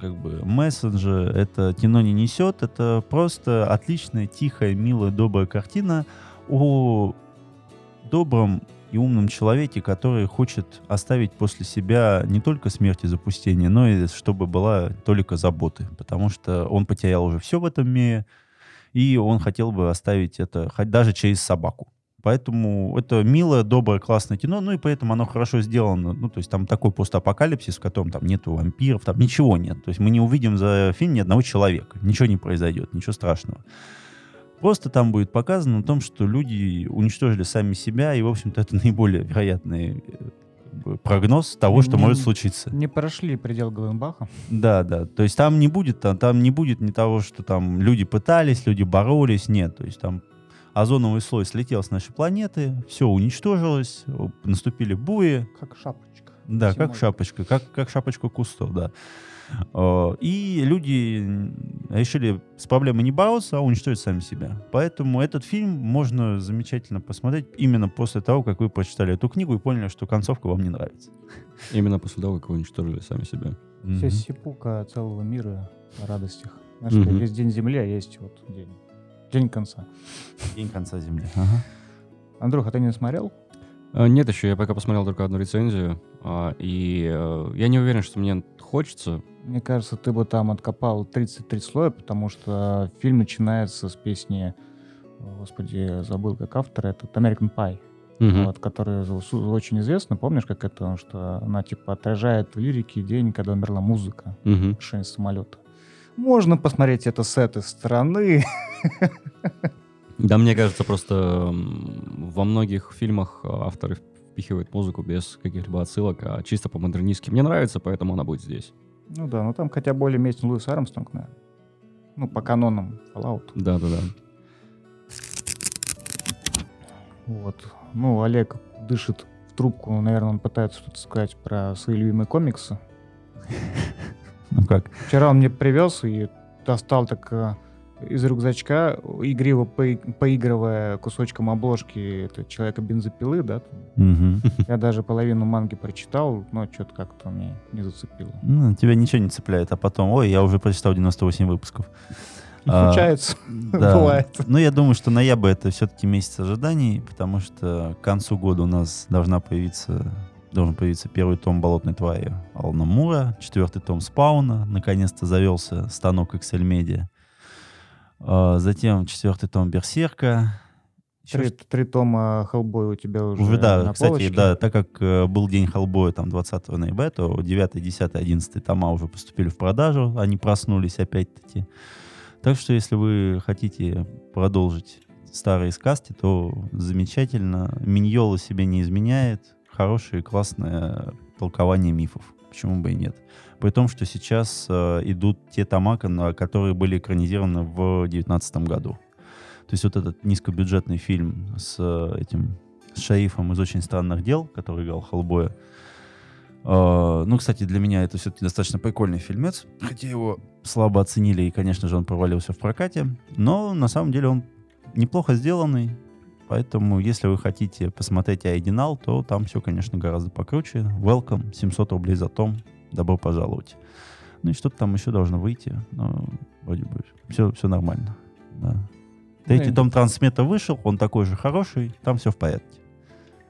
Speaker 6: как бы месседжа это кино не несет. Это просто отличная, тихая, милая, добрая картина о добром и умном человеке, который хочет оставить после себя не только смерть и запустение, но и чтобы была только заботы. Потому что он потерял уже все в этом мире, и он хотел бы оставить это хоть даже через собаку. Поэтому это милое, доброе, классное кино, ну и поэтому оно хорошо сделано. Ну, то есть там такой постапокалипсис, в котором там нету вампиров, там ничего нет. То есть мы не увидим за фильм ни одного человека. Ничего не произойдет, ничего страшного. Просто там будет показано о том, что люди уничтожили сами себя, и, в общем-то, это (laughs) наиболее вероятный э, прогноз того, что
Speaker 2: Не-
Speaker 6: может случиться.
Speaker 2: Не прошли предел Гленбаха.
Speaker 6: Да, да. То есть там не будет, там, там не будет ни того, что там люди пытались, люди боролись, нет. То есть там озоновый слой слетел с нашей планеты, все уничтожилось, наступили бури,
Speaker 2: Как шапочка.
Speaker 6: да,
Speaker 2: Зимой.
Speaker 6: как шапочка, как, как шапочка кустов, да. Э, И люди решили с проблемой не бороться, а уничтожить сами себя. Поэтому этот фильм можно замечательно посмотреть именно после того, как вы прочитали эту книгу и поняли, что концовка вам не нравится.
Speaker 1: Именно после того, как вы уничтожили сами себя.
Speaker 2: Вся сипука целого мира о радостях. Знаешь, есть день Земли, а есть вот день. День конца.
Speaker 6: День конца земли. Ага.
Speaker 2: Андрюха, ты не смотрел?
Speaker 1: А, Нет еще, я пока посмотрел только одну рецензию, а, и э, я не уверен, что мне хочется.
Speaker 2: Мне кажется, ты бы там откопал 33 слоя, потому что фильм начинается с песни, господи, забыл как автор, это American Pie,
Speaker 1: Мгм.
Speaker 2: вот, которая очень известна. Помнишь, как это, Потому что она типа отражает в лирике день, когда умерла музыка,
Speaker 1: Мгм.
Speaker 2: крушение самолета. Можно посмотреть это с этой стороны.
Speaker 1: Да, мне кажется, просто во многих фильмах авторы впихивают музыку без каких-либо отсылок, а чисто по-модернистски. Мне нравится, поэтому она будет здесь.
Speaker 2: Ну да, ну там хотя более местен Луис Армстронг, наверное. Ну, по канонам Fallout.
Speaker 1: Да-да-да.
Speaker 2: Вот. Ну, Олег дышит в трубку, наверное, он пытается что-то сказать про свои любимые комиксы.
Speaker 6: Ну как?
Speaker 2: Вчера он мне привез и достал так э, из рюкзачка, игриво пои- поигрывая кусочком обложки это человека бензопилы, да.
Speaker 6: Мгм. (laughs)
Speaker 2: Я даже половину манги прочитал, но что-то как-то мне не зацепило.
Speaker 6: Ну, тебя ничего не цепляет, а потом, ой, я уже прочитал 98 выпусков. А,
Speaker 2: Случается,
Speaker 6: Да. (laughs)
Speaker 2: бывает.
Speaker 6: Ну, я думаю, что ноябрь это все-таки месяц ожиданий, потому что к концу года у нас должна появиться должен появиться первый том «Болотной твари» Алана Мура, четвертый том «Спауна», наконец-то завелся станок Excel Media. А, Затем четвертый том «Берсерка». Еще
Speaker 2: Три, три тома Хеллбой у тебя уже,
Speaker 6: Уже, да,
Speaker 2: на
Speaker 6: кстати,
Speaker 2: полочке.
Speaker 6: да, так как э, был день Хеллбоя там 20 ноября, то 9, 10, 11 тома уже поступили в продажу, они проснулись опять-таки. Так что, если вы хотите продолжить старые сказки, то замечательно. Миньола себе не изменяет. Хорошее, классное толкование мифов. Почему бы и нет? При том, что сейчас э, идут те тома, которые были экранизированы в 2019 году. То есть вот этот низкобюджетный фильм с э, этим с шерифом из «Очень странных дел», который играл Хеллбоя. Э, ну, кстати, для меня это все-таки достаточно прикольный фильмец, хотя его слабо оценили, и, конечно же, он провалился в прокате. Но на самом деле он неплохо сделанный, поэтому если вы хотите посмотреть оригинал, то там все, конечно, гораздо покруче. Welcome, 700 рублей за том, добро пожаловать. Ну и что-то там еще должно выйти, но вроде бы все, все нормально. Да. Третий
Speaker 2: Ну,
Speaker 6: том Трансмета вышел, он такой же хороший, там все в порядке.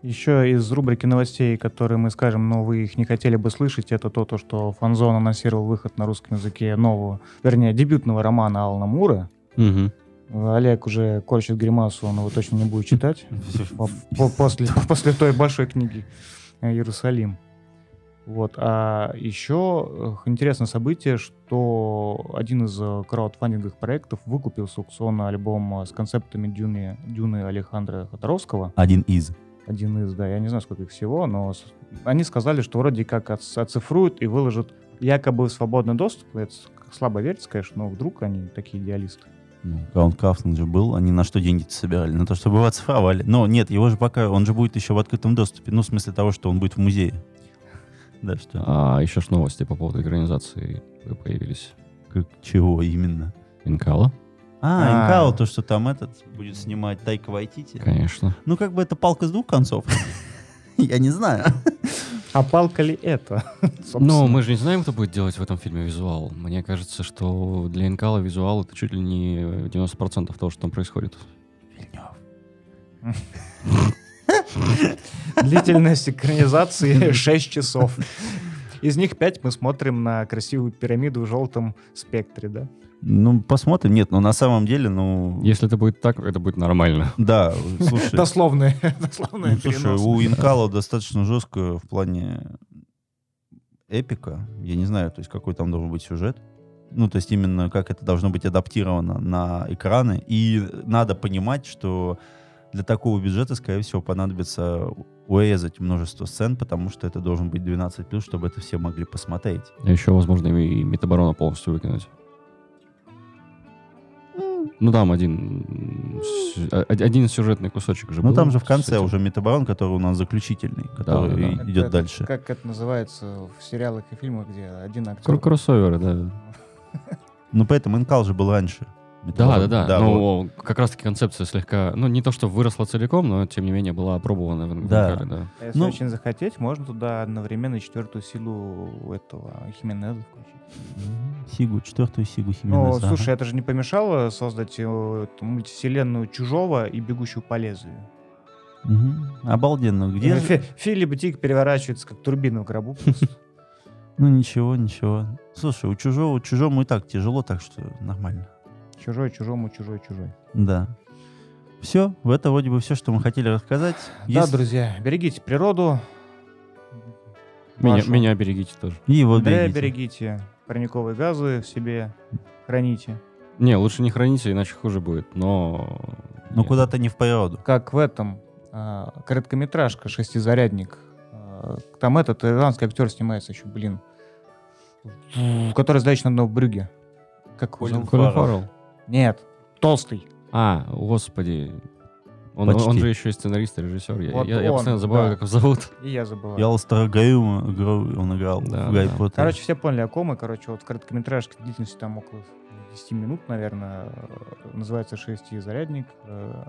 Speaker 2: Еще из рубрики новостей, которые мы скажем, но вы их не хотели бы слышать, это то, то что Фанзон анонсировал выход на русском языке нового, вернее, дебютного романа Алана Мура.
Speaker 1: Мгм.
Speaker 2: Олег уже корчит гримасу, он его точно не будет читать. (laughs) По- по- После, после той большой книги «Иерусалим». Вот. А еще э, интересное событие, что один из э, краудфандинговых проектов выкупил с аукциона альбом э, с концептами Дюны, Дюны Александра Ходоровского.
Speaker 6: Один из.
Speaker 2: Один из, да, я не знаю, сколько их всего, но они сказали, что вроде как оц- оцифруют и выложат якобы в свободный доступ. Это слабо верится, конечно, но вдруг они такие идеалисты.
Speaker 6: Ну, краундкрафтинг же был, они на что деньги собирали? На то, чтобы его оцифровали. Но нет, его же пока, он же будет еще в открытом доступе. Ну, в смысле того, что он будет в музее. Да, что?
Speaker 1: А еще ж новости по поводу экранизации появились.
Speaker 6: Как, чего именно?
Speaker 1: Инкала,
Speaker 6: А,
Speaker 2: А.
Speaker 6: Инкао, то, что там этот будет снимать Тайка Вайтити.
Speaker 1: конечно.
Speaker 6: Ну, как бы это палка с двух концов. (laughs) Я не знаю.
Speaker 2: А палка ли это?
Speaker 1: Но (laughs)
Speaker 2: Собственно.
Speaker 1: мы же не знаем, кто будет делать в этом фильме визуал. Мне кажется, что для Инкала визуал это чуть ли не 90% того, что там происходит. (laughs) (laughs)
Speaker 2: Длительность экранизации 6 часов. Из них 5 мы смотрим на красивую пирамиду в желтом спектре, да?
Speaker 6: Ну, посмотрим. Нет, ну, на самом деле, ну...
Speaker 1: Если это будет так, это будет нормально.
Speaker 6: Да, слушай.
Speaker 2: Дословные, (laughs) дословные
Speaker 6: Ну, слушай, у Инкала достаточно жестко в плане эпика. Я не знаю, то есть какой там должен быть сюжет. Ну, то есть именно как это должно быть адаптировано на экраны. И надо понимать, что для такого бюджета, скорее всего, понадобится урезать множество сцен, потому что это должен быть 12+, чтобы это все могли посмотреть.
Speaker 1: А еще, возможно, и Метаборона полностью выкинуть. Ну, там один, а- один сюжетный кусочек же
Speaker 6: Ну,
Speaker 1: был
Speaker 6: там же в конце уже Метаборон, который у нас заключительный, который
Speaker 1: да, да.
Speaker 6: и- идет
Speaker 2: Это-
Speaker 6: дальше.
Speaker 2: Как это называется в сериалах и фильмах, где один актер...
Speaker 1: Кру- Кроссоверы, да. (laughs)
Speaker 6: Ну, поэтому Инкал же был раньше.
Speaker 1: Да, да, да.
Speaker 6: вот.
Speaker 1: ну, как раз-таки концепция слегка, ну, не то, что выросла целиком, но, тем не менее, была опробована в
Speaker 6: Да.
Speaker 1: Да.
Speaker 2: А Если
Speaker 6: Ну-
Speaker 2: очень захотеть, можно туда одновременно четвертую силу этого Хименеза включить.
Speaker 6: Сигу, четвертую Сигу
Speaker 2: Ну,
Speaker 6: Хименеза.
Speaker 2: слушай, это же не помешало создать э, эту мультивселенную Чужого и Бегущую по лезвию.
Speaker 6: Мгм. Обалденно. Где же?
Speaker 2: Фи- Филипп Дик переворачивается, как турбина в гробу. (laughs)
Speaker 6: Ну ничего, ничего. Слушай, у чужого, чужому и так тяжело, так что нормально.
Speaker 2: Чужой, чужому, чужой, чужой.
Speaker 6: Да. Все, это вроде бы все, что мы хотели рассказать.
Speaker 2: Да,
Speaker 6: Если-
Speaker 2: друзья, берегите природу.
Speaker 1: Меня,
Speaker 2: Вашу.
Speaker 1: меня берегите тоже.
Speaker 6: И вот
Speaker 2: Андрея
Speaker 6: берегите.
Speaker 2: берегите. Парниковые газы в себе храните.
Speaker 1: Не, лучше не храните, иначе хуже будет, но...
Speaker 6: Ну
Speaker 1: нет.
Speaker 6: куда-то не в природу.
Speaker 2: Как в этом а, короткометражка «Шестизарядник». А, Там этот ирландский актер снимается еще, блин. Который сдача на дно в брюге. Как его?
Speaker 6: Колин Фаррелл.
Speaker 2: Нет, толстый.
Speaker 1: А, господи. Он,
Speaker 6: Почти.
Speaker 1: он же еще и сценарист, и режиссер. Я,
Speaker 2: Вот
Speaker 1: я- я
Speaker 2: он,
Speaker 1: постоянно забываю,
Speaker 2: да.
Speaker 1: как его зовут.
Speaker 2: И я забываю.
Speaker 6: Я Алстера Гаюма играл- он играл
Speaker 1: Да,
Speaker 6: в Гарри
Speaker 1: да.
Speaker 6: Поттере.
Speaker 2: Короче, все поняли, о ком и, короче, вот короткометражка длительностью там около 10 минут, наверное, называется «Шестизарядник». Э,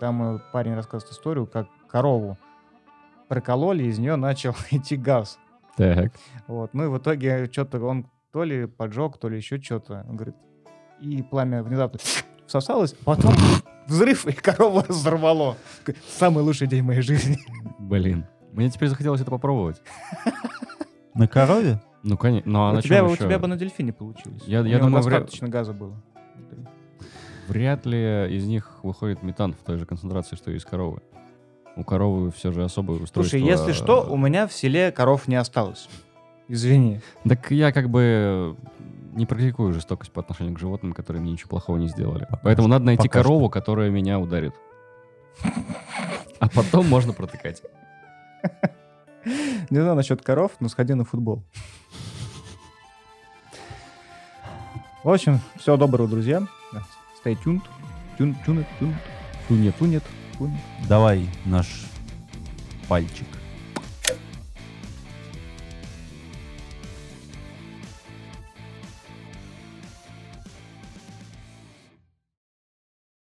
Speaker 2: Там э, парень рассказывает историю, как корову прокололи, из нее начал (laughs) идти газ.
Speaker 1: Так.
Speaker 2: Вот. Ну и в итоге что-то он то ли поджег, то ли еще что-то. Он говорит, и пламя внезапно (sniffs) всосалось, потом (sniffs) взрыв, и корову (laughs) взорвало. Самый лучший день моей жизни.
Speaker 1: Блин. Мне теперь захотелось это попробовать.
Speaker 6: На корове?
Speaker 1: Ну, конечно. Ну, а
Speaker 2: у, тебя, у тебя бы на дельфине получилось.
Speaker 1: Я-
Speaker 2: У
Speaker 1: я думаю, вряд-
Speaker 2: достаточно газа было.
Speaker 1: Вряд ли из них выходит метан в той же концентрации, что и из коровы. У коровы все же особое устройство.
Speaker 2: Слушай, если что, у меня в селе коров не осталось. Извини.
Speaker 1: Так я как бы не практикую жестокость по отношению к животным, которые мне ничего плохого не сделали.
Speaker 6: Пока
Speaker 1: Поэтому
Speaker 6: что-
Speaker 1: надо найти
Speaker 6: пока
Speaker 1: корову, которая меня ударит. А потом можно протыкать.
Speaker 2: Не знаю насчет коров, но сходи на футбол. В общем, всего доброго, друзья. Stay tuned. Тюн, тюнет, тюн,
Speaker 1: нет.
Speaker 2: тунет, тунет.
Speaker 6: Давай наш пальчик.